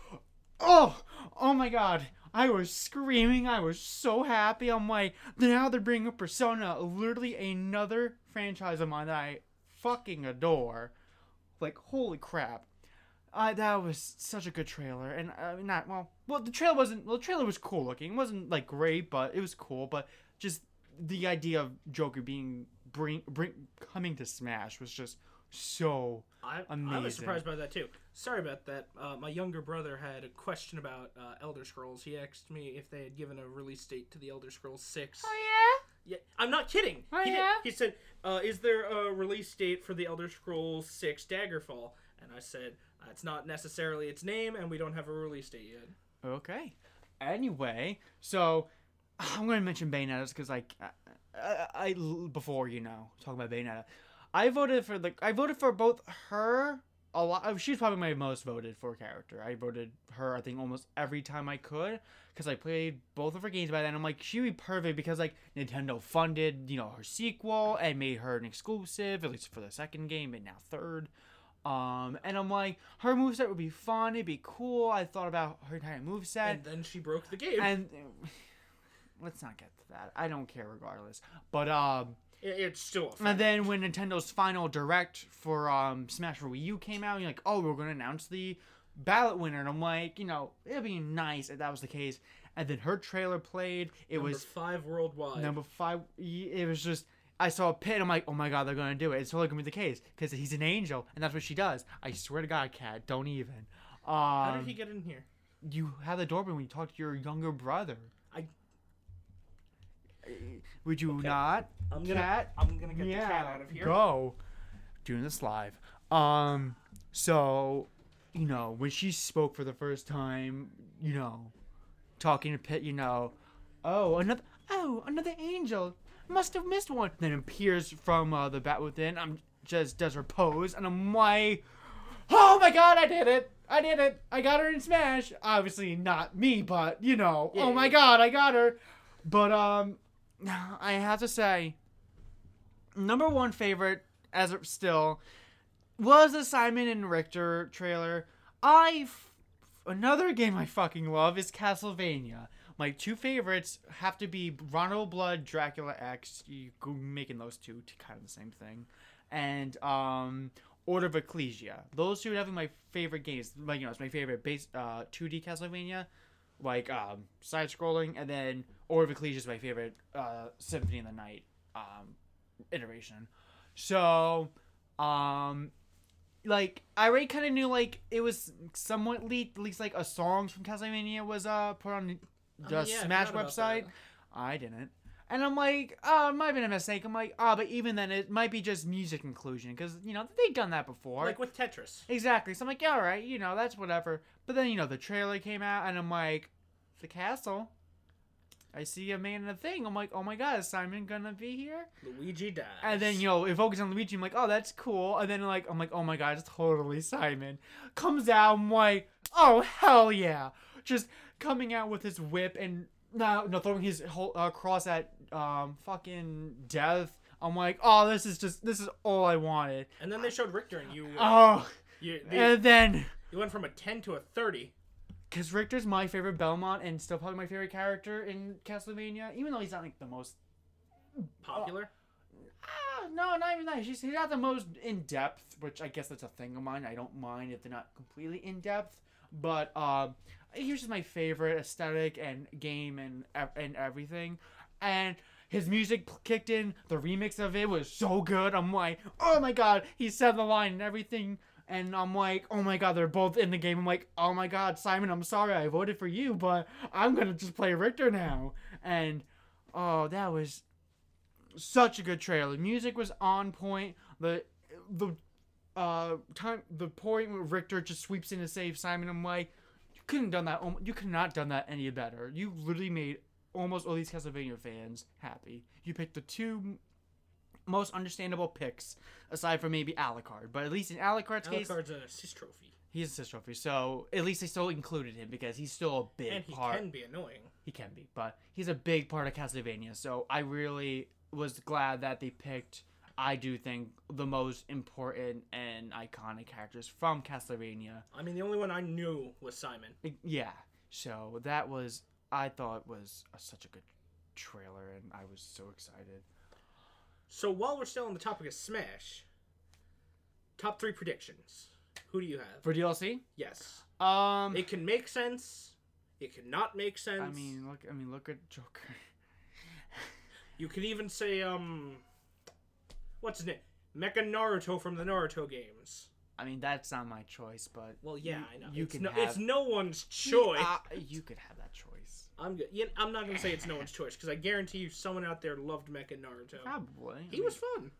oh, oh my god. I was screaming. I was so happy. I'm like, now they're bringing up Persona, literally another franchise of mine that I fucking adore. Like, holy crap. Uh, that was such a good trailer, and uh, not well. Well, the trailer wasn't. Well, the trailer was cool looking. It wasn't like great, but it was cool. But just the idea of Joker being bring bring coming to Smash was just so I, I Amazing. was surprised by that too. Sorry about that. Uh, my younger brother had a question about uh, Elder Scrolls. He asked me if they had given a release date to the Elder Scrolls Six. Oh Yeah, Yeah, I'm not kidding. Oh, he, yeah? he said, uh, "Is there a release date for the Elder Scrolls Six Daggerfall?" And I said, uh, "It's not necessarily its name, and we don't have a release date yet." Okay. Anyway, so I'm going to mention Bayonetta because like I, I, I before you know talking about Bayonetta, I voted for the I voted for both her a lot. Oh, she's probably my most voted for character. I voted her I think almost every time I could because I played both of her games by then. I'm like she'd be perfect because like Nintendo funded you know her sequel and made her an exclusive at least for the second game and now third. Um, and I'm like, her moveset would be fun, it'd be cool. I thought about her entire moveset. And then she broke the game. And let's not get to that. I don't care regardless. But um It- it's still a and then when Nintendo's final direct for um Smash for Wii U came out, you're like, "Oh, we're going to announce the ballot winner." And I'm like, you know, it'd be nice if that was the case. And then her trailer played. It Number was five worldwide. number 5 it was just I saw a pit. I'm like, oh my god, they're gonna do it. It's totally gonna be the case because he's an angel, and that's what she does. I swear to God, cat, don't even. Um, How did he get in here? you have the doorbell when you talk to your younger brother. I- Would you Okay. not? I'm gonna. Cat? I'm gonna get yeah. the cat out of here. Go. Doing this live. Um. So, you know, when she spoke for the first time, you know, talking to Pit, you know, oh another, oh another angel, must have missed one. Then appears from uh, the bat within. I'm just does her pose, and I'm like, oh my god, I did it. I did it. I got her in Smash. Obviously not me, but you know, Yeah, oh my god, I got her. But um, I have to say, number one favorite as of still was the Simon and Richter trailer. I f- another game I fucking love is Castlevania. My two favorites have to be Rondo of Blood, Dracula X. You making those two to kind of the same thing, and um, Order of Ecclesia. Those two are definitely my favorite games. Like you know, it's my favorite base uh 2D Castlevania, like um side scrolling, and then Order of Ecclesia is my favorite uh Symphony of the Night um iteration. So, um, like I already kind of knew like it was somewhat leaked. At least like a song from Castlevania was uh put on Oh, the Oh, yeah, Smash website. I didn't. And I'm like, oh, it might have been a mistake. I'm like, oh, but even then, it might be just music inclusion because you know they've done that before. Like with Tetris. Exactly. So I'm like, yeah, all right, you know, that's whatever. But then, you know, the trailer came out, and I'm like, the castle. I see a man in a thing. I'm like, oh my god, is Simon gonna be here? Luigi dies. And then, you know, it focuses on Luigi. I'm like, oh, that's cool. And then, like, I'm like, oh my god, it's totally Simon. Comes out, I'm like, oh, hell yeah. Just coming out with his whip and now, no, throwing his whole uh, cross at um fucking death. I'm like, oh, this is just, this is all I wanted. And then they showed Richter, and you. Oh, you, they- and then. you went from a ten to a thirty. Because Richter's my favorite Belmont and still probably my favorite character in Castlevania, even though he's not like the most. Popular. Ah, no, not even that. He's, he's not the most in depth, which I guess that's a thing of mine. I don't mind if they're not completely in depth, but um, was just my favorite aesthetic and game and and everything. And his music kicked in. The remix of it was so good. I'm like, oh my god, he said the line and everything. And I'm like, oh my god, they're both in the game. I'm like, oh my god, Simon, I'm sorry I voted for you, but I'm gonna just play Richter now. And oh, that was such a good trailer. The Music was on point. The the uh time the point where Richter just sweeps in to save Simon. I'm like, couldn't done that. You could not done that any better. You literally made almost all these Castlevania fans happy. You picked the two most understandable picks, aside from maybe Alucard. But at least in Alucard's case, Alucard's an assist trophy, he's a assist trophy. So at least they still included him because he's still a big and he part can be annoying. he can be, but he's a big part of Castlevania. So I really was glad that they picked. I do think the most important and iconic characters from Castlevania. I mean, the only one I knew was Simon. Yeah, so that was I thought was a, such a good trailer, and I was so excited. So while we're still on the topic of Smash, top three predictions. Who do you have? for DLC. yes. Um, It can make sense. It cannot make sense. I mean, look. I mean, look at Joker. you can even say um, what's his name? Mecha Naruto from the Naruto games. I mean, that's not my choice, but Well, yeah, You- I know. you it's can no, have- It's no one's choice. Uh, you could have that choice. I'm good. Yeah, I'm not gonna say it's no one's choice because I guarantee you, someone out there loved Mecha Naruto. Probably. I He mean- was fun.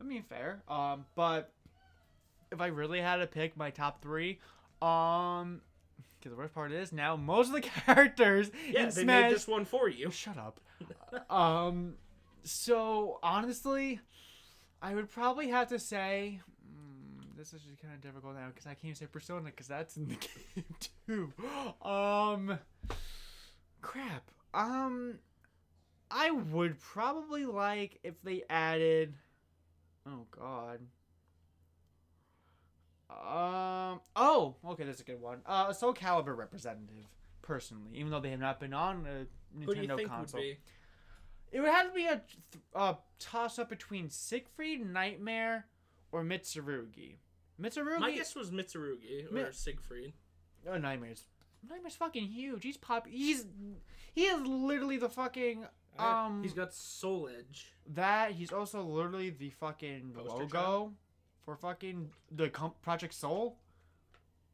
I mean, fair. Um, but if I really had to pick my top three, um, because the worst part is now most of the characters Yeah, in they Smash. made this one for you. Shut up. um, so honestly, I would probably have to say. mm, This is just kind of difficult now because I can't say Persona because that's in the game too. Um, crap. Um, I would probably like if they added. Oh God. Um. Oh, okay, that's a good one. Uh, a Soul Calibur representative, personally, even though they have not been on a Nintendo Who do you think console. It would have to be a, a toss up between Siegfried, Nightmare, or Mitsurugi. Mitsurugi. My guess was Mitsurugi or Mi- Siegfried. Oh, Nightmare's. Nightmare's fucking huge. He's pop. He's he is literally the fucking um. He's got Soul Edge. that. He's also literally the fucking Poster logo for fucking the comp- Project Soul.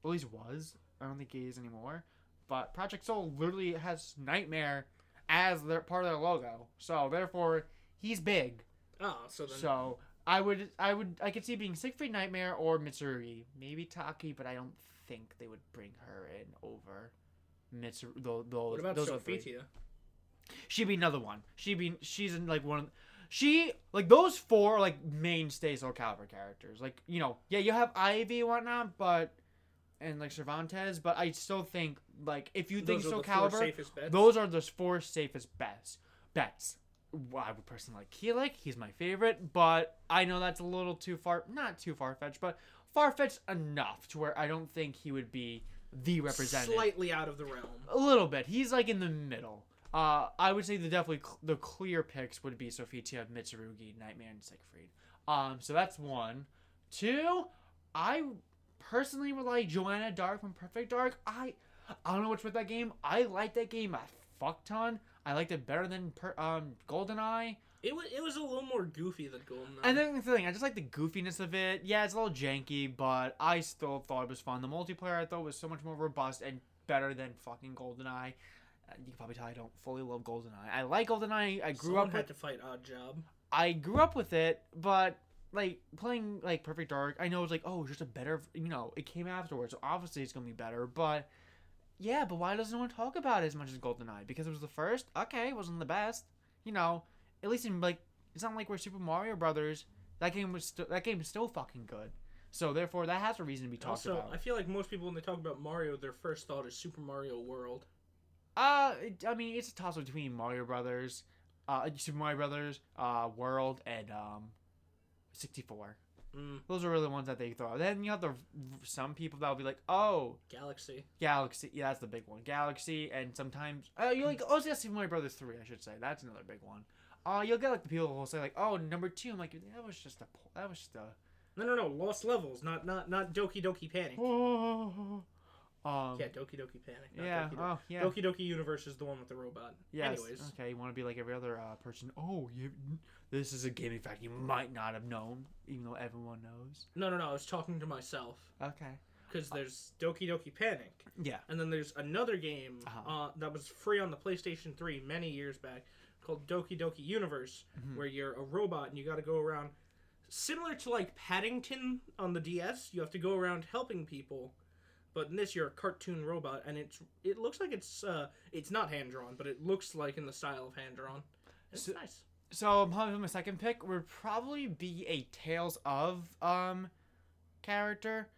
At least was. I don't think he is anymore. But Project Soul literally has Nightmare as their part of their logo. So therefore, he's big. Oh, so then So I would, I would, I could see being Siegfried Nightmare or Mitsurugi, maybe Taki, but I don't think they would bring her in over Mitsu. Those, what about those. Sophitia? She'd be another one. She'd be, she's in like one. Of, she like those four are like mainstay Soul Calibur characters. Like you know, yeah, you have Ivy and whatnot, but and like Cervantes, but I still think like if you think Those Soul Calibur, those are the four safest bets. Bets. Well, I would personally like Kilik. He's my favorite, but I know that's a little too far. Not too far fetched, but far fetched enough to where I don't think he would be the representative. slightly out of the realm. A little bit. He's like in the middle. Uh, I would say the definitely cl- the clear picks would be Sophitia, Mitsurugi, Nightmare, and Siegfried. Um, so that's one. Two, I personally would like Joanna Dark from Perfect Dark. I I don't know what's with that game. I like that game a fuck ton. I liked it better than per, um GoldenEye. It was it was a little more goofy than Goldeneye. And then the thing, I just like the goofiness of it. Yeah, it's a little janky, but I still thought it was fun. The multiplayer I thought was so much more robust and better than fucking GoldenEye. Uh, you can probably tell I don't fully love GoldenEye. I like GoldenEye. I grew Someone up had with to fight Odd Job. I grew up with it, but like playing like Perfect Dark, I know it's like oh, it's just a better, you know, it came afterwards, so obviously it's gonna be better. But yeah, but why doesn't no one talk about it as much as GoldenEye? Because it was the first. Okay, it wasn't the best. You know, at least in like it's not like we're Super Mario Brothers. That game was still that game is still fucking good. So therefore, that has a reason to be talked Also, about. I feel like most people when they talk about Mario, their first thought is Super Mario World. Uh, it- I mean, it's a toss between Mario Brothers, uh, Super Mario Brothers, uh, World, and um, sixty four. Mm, Those are really the ones that they throw. Then you have the some people that will be like, oh, Galaxy. Galaxy. Yeah, that's the big one. Galaxy, and sometimes uh, you're like, oh, yeah, Super Mario Brothers three, I should say. That's another big one. Uh, you'll get like the people who will say like, oh, number two. I'm like, that was just a, that was just a. No, no, no. Lost Levels, not not not Doki Doki Panic. um, Yeah, Doki Doki Panic. Yeah. Doki Doki. Oh, yeah. Doki Doki Universe is the one with the robot. Yes. Anyways, Okay, you want to be like every other uh, person. Oh, you. This is a gaming fact you might not have known, even though everyone knows. no, no, no. I was talking to myself Okay. because there's Doki Doki Panic, Yeah. and then there's another game Uh-huh. uh, that was free on the PlayStation 3 many years back called Doki Doki Universe, Mhm. where you're a robot and you got to go around, similar to like Paddington on the DS. You have to go around helping people, but in this you're a cartoon robot, and it's it looks like it's uh it's not hand drawn, but it looks like in the style of hand drawn. It's So- nice. So my second pick would probably be a Tales of um character.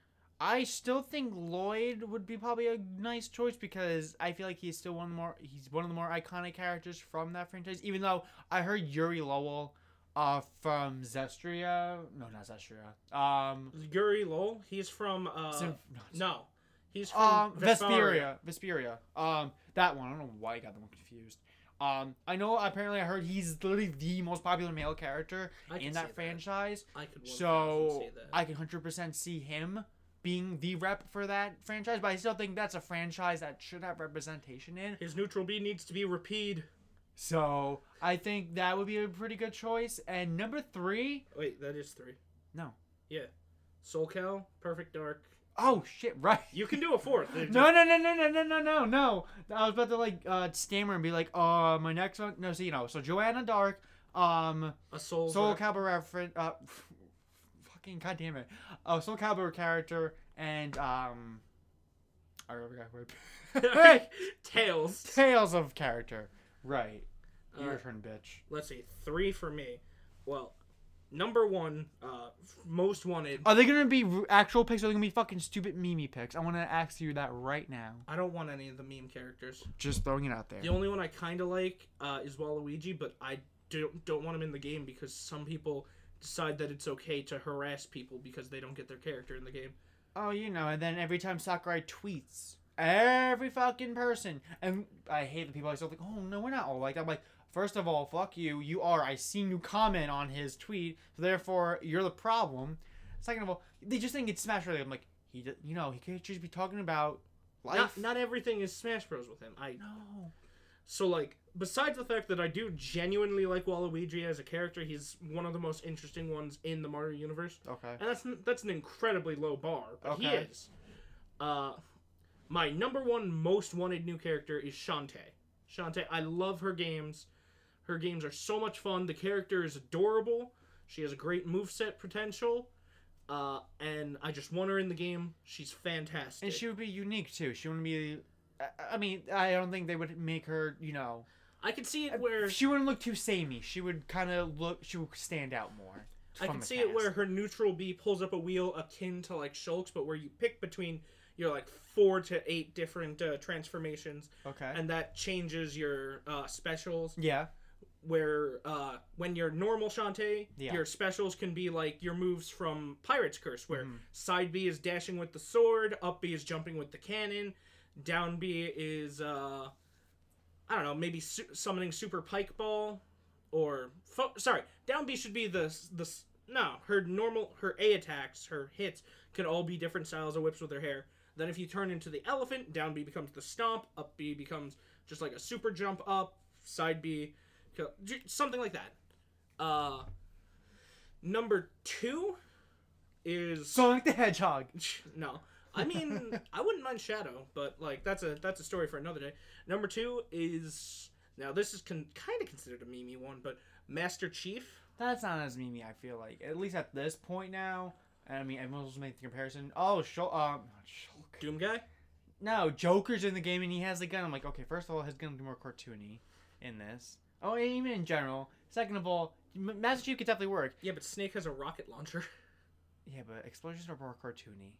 I still think Lloyd would be probably a nice choice because I feel like he's still one of the more he's one of the more iconic characters from that franchise. Even though I heard Yuri Lowell uh from Zestiria, no not Zestiria. Um Yuri Lowell, he's from uh Sim- no, he's from um Vesperia. Vesperia. Vesperia. Um that one. I don't know why I got them confused. Um I know apparently I heard he's literally the most popular male character I in that franchise. I could So. I can hundred percent see him being the rep for that franchise, but I still think that's a franchise that should have representation in. His neutral B needs to be repeat. So I think that would be a pretty good choice. And number three, Wait, that is three. no. Yeah. Soul Cal, Perfect Dark. Oh shit! Right. You can do a fourth. No, no, no, no, no, no, no, no, no. I was about to like uh, stammer and be like, uh, my next one. No, so you know, so Joanna Dark, um, A Soul. Soul Calibur reference, uh, fucking goddamn it, uh, Soul Calibur character and um, I forgot what. Tails. Tales of character, right? Your Uh, turn, bitch. let's see, three for me. Well, number one, uh, most wanted. Are they gonna be r- actual picks or are they gonna be fucking stupid meme picks? I want to ask you that right now. I don't want any of the meme characters. Just throwing it out there. The only one I kind of like uh, is Waluigi, but I don't don't want him in the game because some people decide that it's okay to harass people because they don't get their character in the game. Oh, you know, and then every time Sakurai tweets, every fucking person, and I hate the people I still think, oh no, we're not all like that. I'm like, first of all, fuck you, you are. I seen you comment on his tweet, so therefore you're the problem. Second of all, they just think it's Smash related. I'm like, he, you know, he could just be talking about life. Not not everything is Smash Bros with him. I no. so like besides the fact that I do genuinely like Waluigi as a character, he's one of the most interesting ones in the Mario universe. Okay. and that's that's an incredibly low bar, but he is. Uh, my number one most wanted new character is Shantae. Shantae, I love her games. Her games are so much fun. The character is adorable. She has a great moveset potential. Uh, and I just want her in the game. She's fantastic. And she would be unique too. She wouldn't be. I- mean, I don't think they would make her. You know, I could see it where she wouldn't look too samey. She would kind of look. She would stand out more. I the see it where her neutral B pulls up a wheel akin to like Shulk's, but where you pick between your like four to eight different uh, transformations, Okay. and that changes your uh, specials. yeah. Where uh, when you're normal Shantae, Yeah. your specials can be like your moves from Pirate's Curse, where Mhm. side B is dashing with the sword, up B is jumping with the cannon, down B is uh, I don't know, maybe su- summoning Super Pike Ball, or fo- sorry, down B should be the the no her normal her A attacks her hits can all be different styles of whips with her hair. Then if you turn into the elephant, down B becomes the stomp, up B becomes just like a super jump up, side B, co- something like that. Uh, number two is Sonic the Hedgehog. no. I mean, I wouldn't mind Shadow, but like that's a that's a story for another day. Number two is now this is con- kind of considered a meme one, but Master Chief. That's not as memey. I feel like at least at this point now. I mean, everyone's making the comparison. Oh, Shulk. Um, Shulk. Doom guy. No, Joker's in the game and he has the gun. I'm like, okay, first of all, his gun will be more cartoony in this. Oh, even in general. Second of all, Master Chief could definitely work. Yeah, but Snake has a rocket launcher. Yeah, but explosions are more cartoony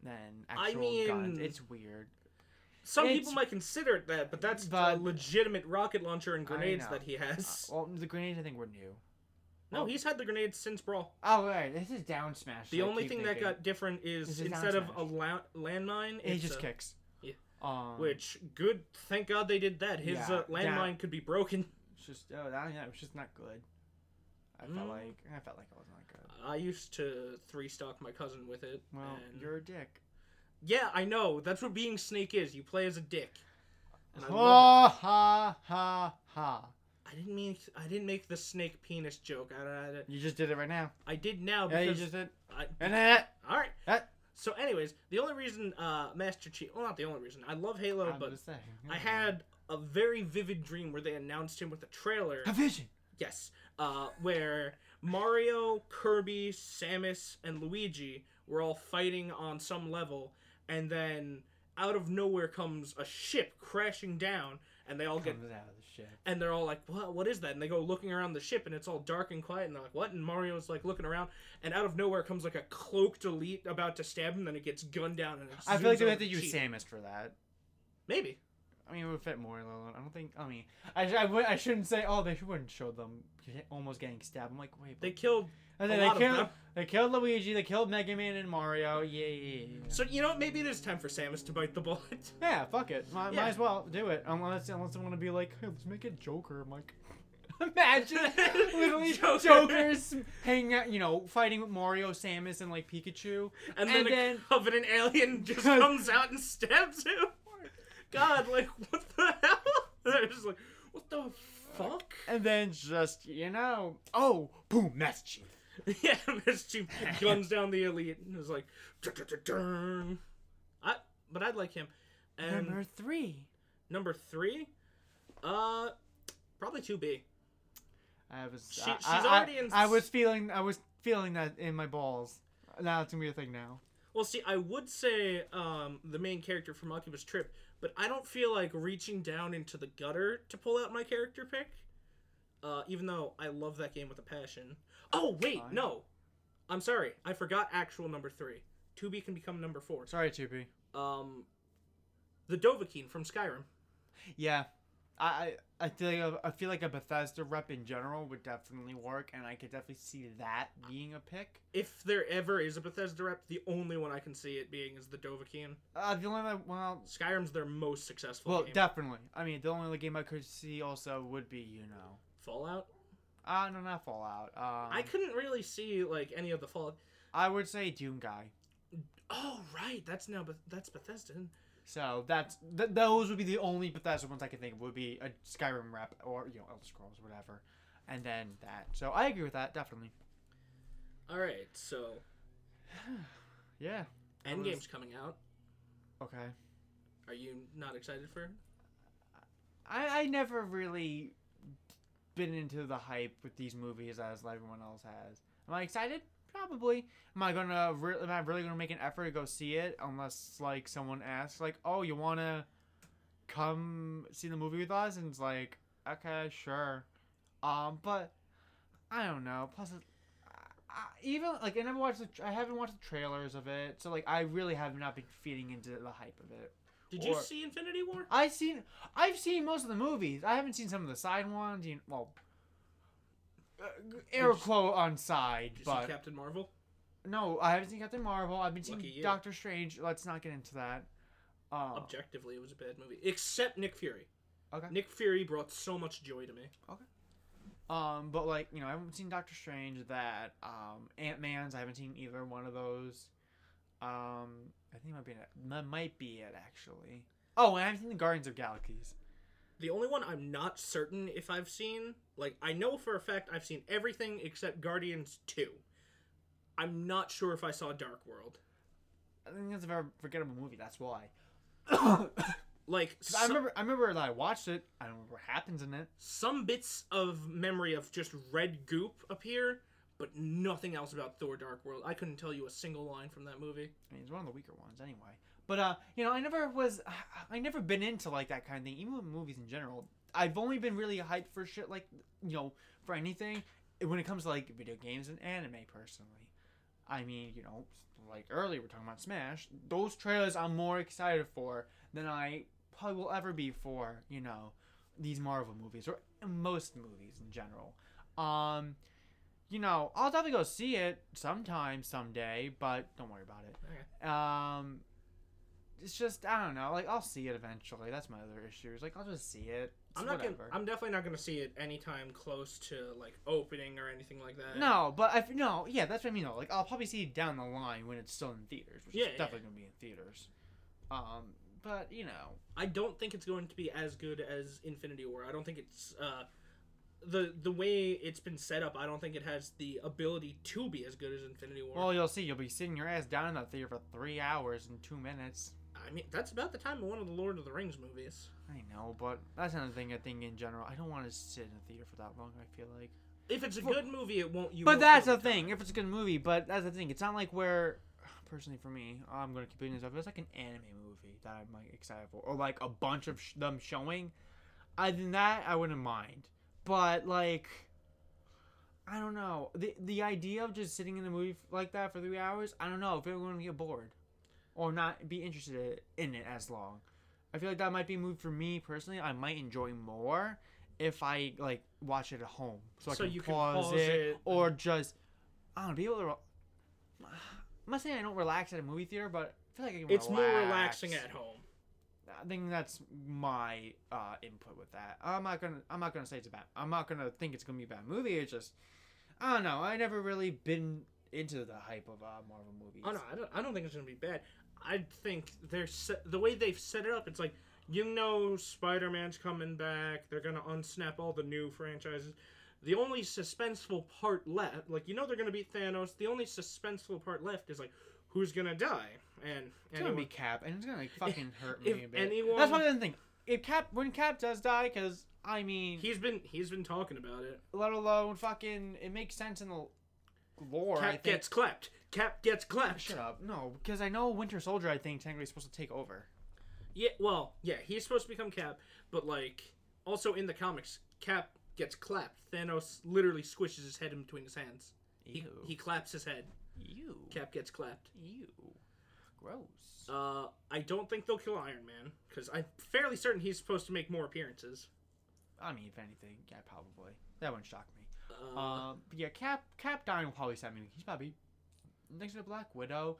than I actual guns. mean- It's weird. Some It's- people might consider it that, but that's But- a legitimate rocket launcher and grenades that he Uh, has. well, the grenades I think were new. no, he's had the grenades since Brawl. Oh, right. This is down smash. The I only thing that got different is is instead of a la- landmine, It just a- kicks. yeah. Um, Which good, thank God they did that. His Yeah, uh, landmine down- could be broken. It's just oh, that, yeah, it was just not good. I felt Mm. like I felt like it was not good. I used to three stock my cousin with it. Well, and- you're a dick. Yeah, I know. That's what being Snake is. You play as a dick. And I love Ha ha ha ha! it. I didn't mean. I didn't make the snake penis joke. I, I, You just did it right now. I did now Yeah, you because just did. I, And that. all right. That. So, anyways, the only reason uh, Master Chief. Well, not the only reason. I love Halo, I'm but just saying. I had a very vivid dream where they announced him with a trailer. a vision. Yes. Uh, where Mario, Kirby, Samus, and Luigi were all fighting on some level, and then out of nowhere comes a ship crashing down, and they all get out of the ship. and they're all like, "What? What is that?" And they go looking around the ship, and it's all dark and quiet, and they're like, "What?" And Mario's like looking around, and out of nowhere comes like a cloaked elite about to stab him, then it gets gunned down, and I feel like they have to use. Samus for that. Maybe. I mean, it would fit more. I don't think. I mean, I, I, I shouldn't say. Oh, they wouldn't show them almost getting stabbed. I'm like, wait. They but- killed. And a they lot of killed. them. They killed Luigi. They killed Mega Man and Mario. Yeah, yeah, yeah. So you know, maybe it is time for Samus to bite the bullet. Yeah, fuck it. Might, Yeah. might as well do it. Unless unless they want to be like, hey, let's make it Joker. I'm like, Imagine literally Joker. Joker's hanging out, you know, fighting with Mario, Samus, and like Pikachu. and then And a then- covenant alien just comes out and stabs him. God, like what the hell? They're just like, what the fuck? And then just, you know, oh, boom, Master Chief. yeah, Master Chief guns down the elite and is like. I, but I'd like him. And Number three. number three, uh, probably 2B. I was. She- I, she's I- already I, in I was feeling. I was feeling that in my balls. Now it's gonna be a thing now. Well, see, I would say um, the main character from Oculus Trip, but I don't feel like reaching down into the gutter to pull out my character pick. Uh, even though I love that game with a passion. Oh wait, Fine. no, I'm sorry, I forgot actual number three. 2B can become number four. Sorry, 2B. Um, the Dovahkiin from Skyrim. Yeah, I I feel like a, I feel like a Bethesda rep in general would definitely work, and I could definitely see that being a pick. If there ever is a Bethesda rep, the only one I can see it being is the Dovahkiin. Uh, the only other- well, Skyrim's their most successful well, game. definitely. I mean, the only other game I could see also would be you know, Fallout. uh no, not Fallout. Um, I couldn't really see like any of the Fallout. I would say Doom guy. Oh right, that's now Beth- that's Bethesda. So that's th- those would be the only Bethesda ones I could think of would be a Skyrim rep or you know Elder Scrolls whatever, and then that. So I agree with that definitely. All right, so Yeah. That was- Endgame's coming out. Okay. Are you not excited for it? I I never really been into the hype with these movies as everyone else has. Am I excited? Probably. Am I gonna? Re- am I really gonna make an effort to go see it? Unless like someone asks, like, "Oh, you wanna come see the movie with us?" And it's like, "Okay, sure." Um, but I don't know. Plus, it, I, I- even like I never watched the. I haven't watched the trailers of it, so like I really have not been feeding into the hype of it. Did you see Infinity War? I've seen I've seen most of the movies. I haven't seen some of the side ones. You well, uh, air you- quote on side, but Captain Marvel? no, I haven't seen Captain Marvel. I've been seeing you. Doctor Strange. Let's not get into that. Uh, Objectively, it was a bad movie, except Nick Fury. Okay. Nick Fury brought so much joy to me. Okay. um, but like you know, I haven't seen Doctor Strange. That um, Ant Man's. I haven't seen either one of those. Um, I think it might be it. That might be it actually. Oh, and I haven't seen the Guardians of Galaxies. The only one I'm not certain if I've seen, like, I know for a fact I've seen everything except Guardians 2. I'm not sure if I saw Dark World. I think that's a very forgettable movie. That's why. Like, I remember, I remember that I watched it. I don't remember what happens in it. some bits of memory of just red goop appear, but nothing else about Thor Dark World. I couldn't tell you a single line from that movie. I mean, it's one of the weaker ones anyway. But uh, you know, I never was, I never been into like that kind of thing. Even with movies in general, I've only been really hyped for shit like, you know, for anything when it comes to like video games and anime. Personally, I mean, you know, like earlier we're talking about Smash. Those trailers I'm more excited for than I probably will ever be for, you know, these Marvel movies or most movies in general. Um, you know, I'll definitely go see it sometime, someday, but don't worry about it. Okay. Um, it's just I don't know. Like I'll see it eventually. That's my other issues. Like I'll just see it. It's I'm not gonna. I'm definitely not gonna see it anytime close to like opening or anything like that. No, but I no, yeah, that's what I mean. Though. Like I'll probably see it down the line when it's still in theaters, which Yeah, is yeah. definitely gonna be in theaters. Um, but you know, I don't think it's going to be as good as Infinity War. I don't think it's uh, the the way it's been set up. I don't think it has the ability to be as good as Infinity War. well, you'll see. You'll be sitting your ass down in that theater for three hours and two minutes. I mean, that's about the time of one of the Lord of the Rings movies. I know, but that's another thing. I think in general, I don't want to sit in a theater for that long. I feel like. If it's a For- good movie, it won't. You. But won't that's the thing. If it's a good movie, but that's the thing. It's not like where, personally for me, I'm gonna keep doing this. If it's like an anime movie that I'm like excited for, or like a bunch of sh- them showing, other than that I wouldn't mind. But like, I don't know. the The idea of just sitting in a movie like that for three hours, I don't know if I'm gonna get bored, or not be interested in it as long. I feel like that might be a movie for me personally. I might enjoy more if I like watch it at home, so, So I can you can pause, pause it, it. or just I don't know, be able to. I'm not saying I don't relax at a movie theater, but I feel like I can It's more relaxing at home. I think that's my uh, input with that. I'm not gonna I'm not gonna say it's a bad. I'm not gonna think it's gonna be a bad movie. It's just I don't know. I never really been into the hype of uh, Marvel movies. Oh no, I don't, I don't think it's gonna be bad. I think they're set, the way they've set it up. It's like you know, Spider Man's coming back. They're gonna unsnap all the new franchises. The only suspenseful part left, like you know, they're gonna beat Thanos. The only suspenseful part left is like who's gonna die, and It's gonna be Cap, and it's gonna like, fucking hurt me a bit. anyone- That's probably the thing. If Cap, when Cap does die, because I mean, he's been he's been talking about it. let alone fucking, it makes sense in the lore. I Cap gets clapped. Cap gets clapped. Shut up. No, because I know Winter Soldier. I think technically is supposed to take over. Yeah, well, yeah, he's supposed to become Cap, but like also in the comics, Cap gets clapped. Thanos literally squishes his head in between his hands. He, Ew. he claps his head. Ew. Cap gets clapped. Ew. Gross. Uh, I don't think they'll kill Iron Man because I'm fairly certain he's supposed to make more appearances. I mean, if anything, yeah, probably. That wouldn't shock me. Uh, Um, but yeah, Cap Cap dying will probably set me. He's probably next to Black Widow,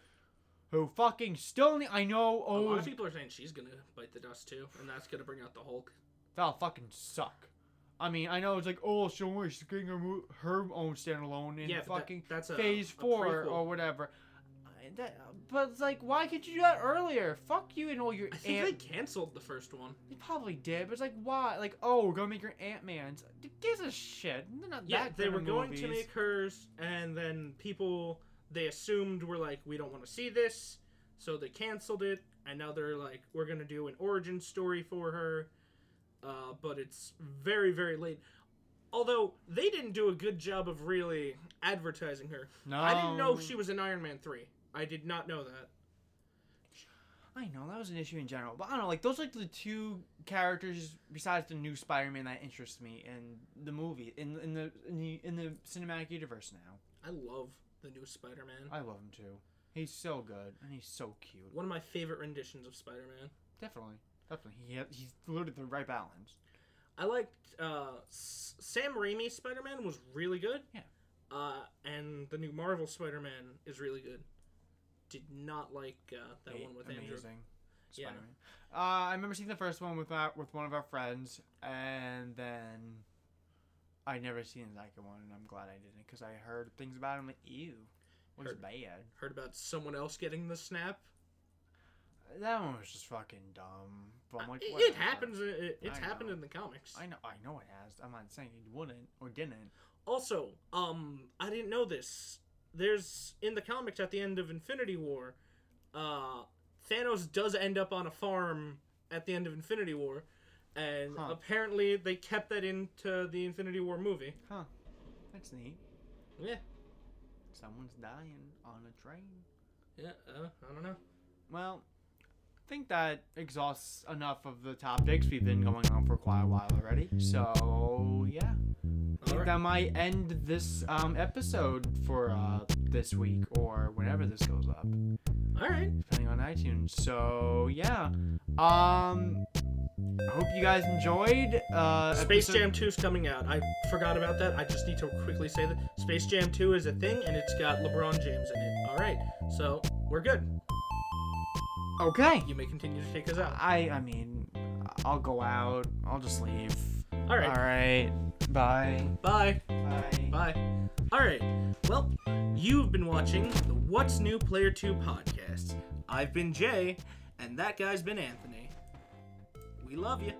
who fucking still. ne- I know. a lot Oh, of people are saying she's gonna bite the dust too, and that's gonna bring out the Hulk. that'll fucking suck. I mean, I know it's like, oh, so she's getting her, mo- her own standalone in Yeah, but that- fucking that's a- Phase a Four prequel. or whatever. I- That, but it's like, why could you do that earlier? Fuck you and all your I think Ant. they canceled the first one. They probably did, but it's like, why? Like, oh, we're gonna make your Ant Man's. Gives a shit? They're not Yeah, that they were going to make hers, and then people they assumed were like, we don't want to see this, so they canceled it, and now they're like, we're gonna do an origin story for her, uh, but it's very very late. Although they didn't do a good job of really advertising her. No, I didn't know she was in Iron Man three. I did not know that. I know that was an issue in general, but I don't know. Like those, are like the two characters besides the new Spider-Man that interest me in the movie, in in the in the in the cinematic universe now. I love the new Spider Man. I love him too. He's so good and he's so cute. One of my favorite renditions of Spider Man. Definitely, definitely. He ha- he's literally the right balance. I liked uh, S- Sam Raimi's Spider Man was really good. Yeah. Uh, and the new Marvel Spider Man is really good. Did not like uh, that Great, one with amazing. Andrew. Yeah. Spider-Man. Uh, I remember seeing the first one with our, with one of our friends, and then I never seen the second one, and I'm glad I didn't because I heard things about him. Like, ew, was Heard- bad. Heard about someone else getting the snap. That one was just fucking dumb. But I'm like, it, it happens. It, it's I happened know. in the comics. I know, I know it has. I'm not saying it wouldn't or didn't. Also, um, I didn't know this. There's in the comics at the end of Infinity War, uh, Thanos does end up on a farm at the end of Infinity War, and Huh. apparently they kept that into the Infinity War movie. Huh? That's neat. Yeah, Someone's dying on a train. yeah. Uh, I don't know. Well, I think that exhausts enough of the topics we've been going on for quite a while already. So yeah, I think Alright. that might end this um, episode for uh, this week or whenever this goes up, All right. depending on iTunes. So yeah, um, I hope you guys enjoyed. Uh, Space episode- Jam 2 is coming out. I forgot about that. I just need to quickly say that Space Jam 2 is a thing, and it's got LeBron James in it. All right. So we're good. Okay. You may continue to take us out. I I mean, I'll go out. I'll just leave. All right. All right. Bye. Bye. Bye. All right. Well, you've been watching the What's New Player 2 podcast. I've been Jay, and that guy's been Anthony. We love you.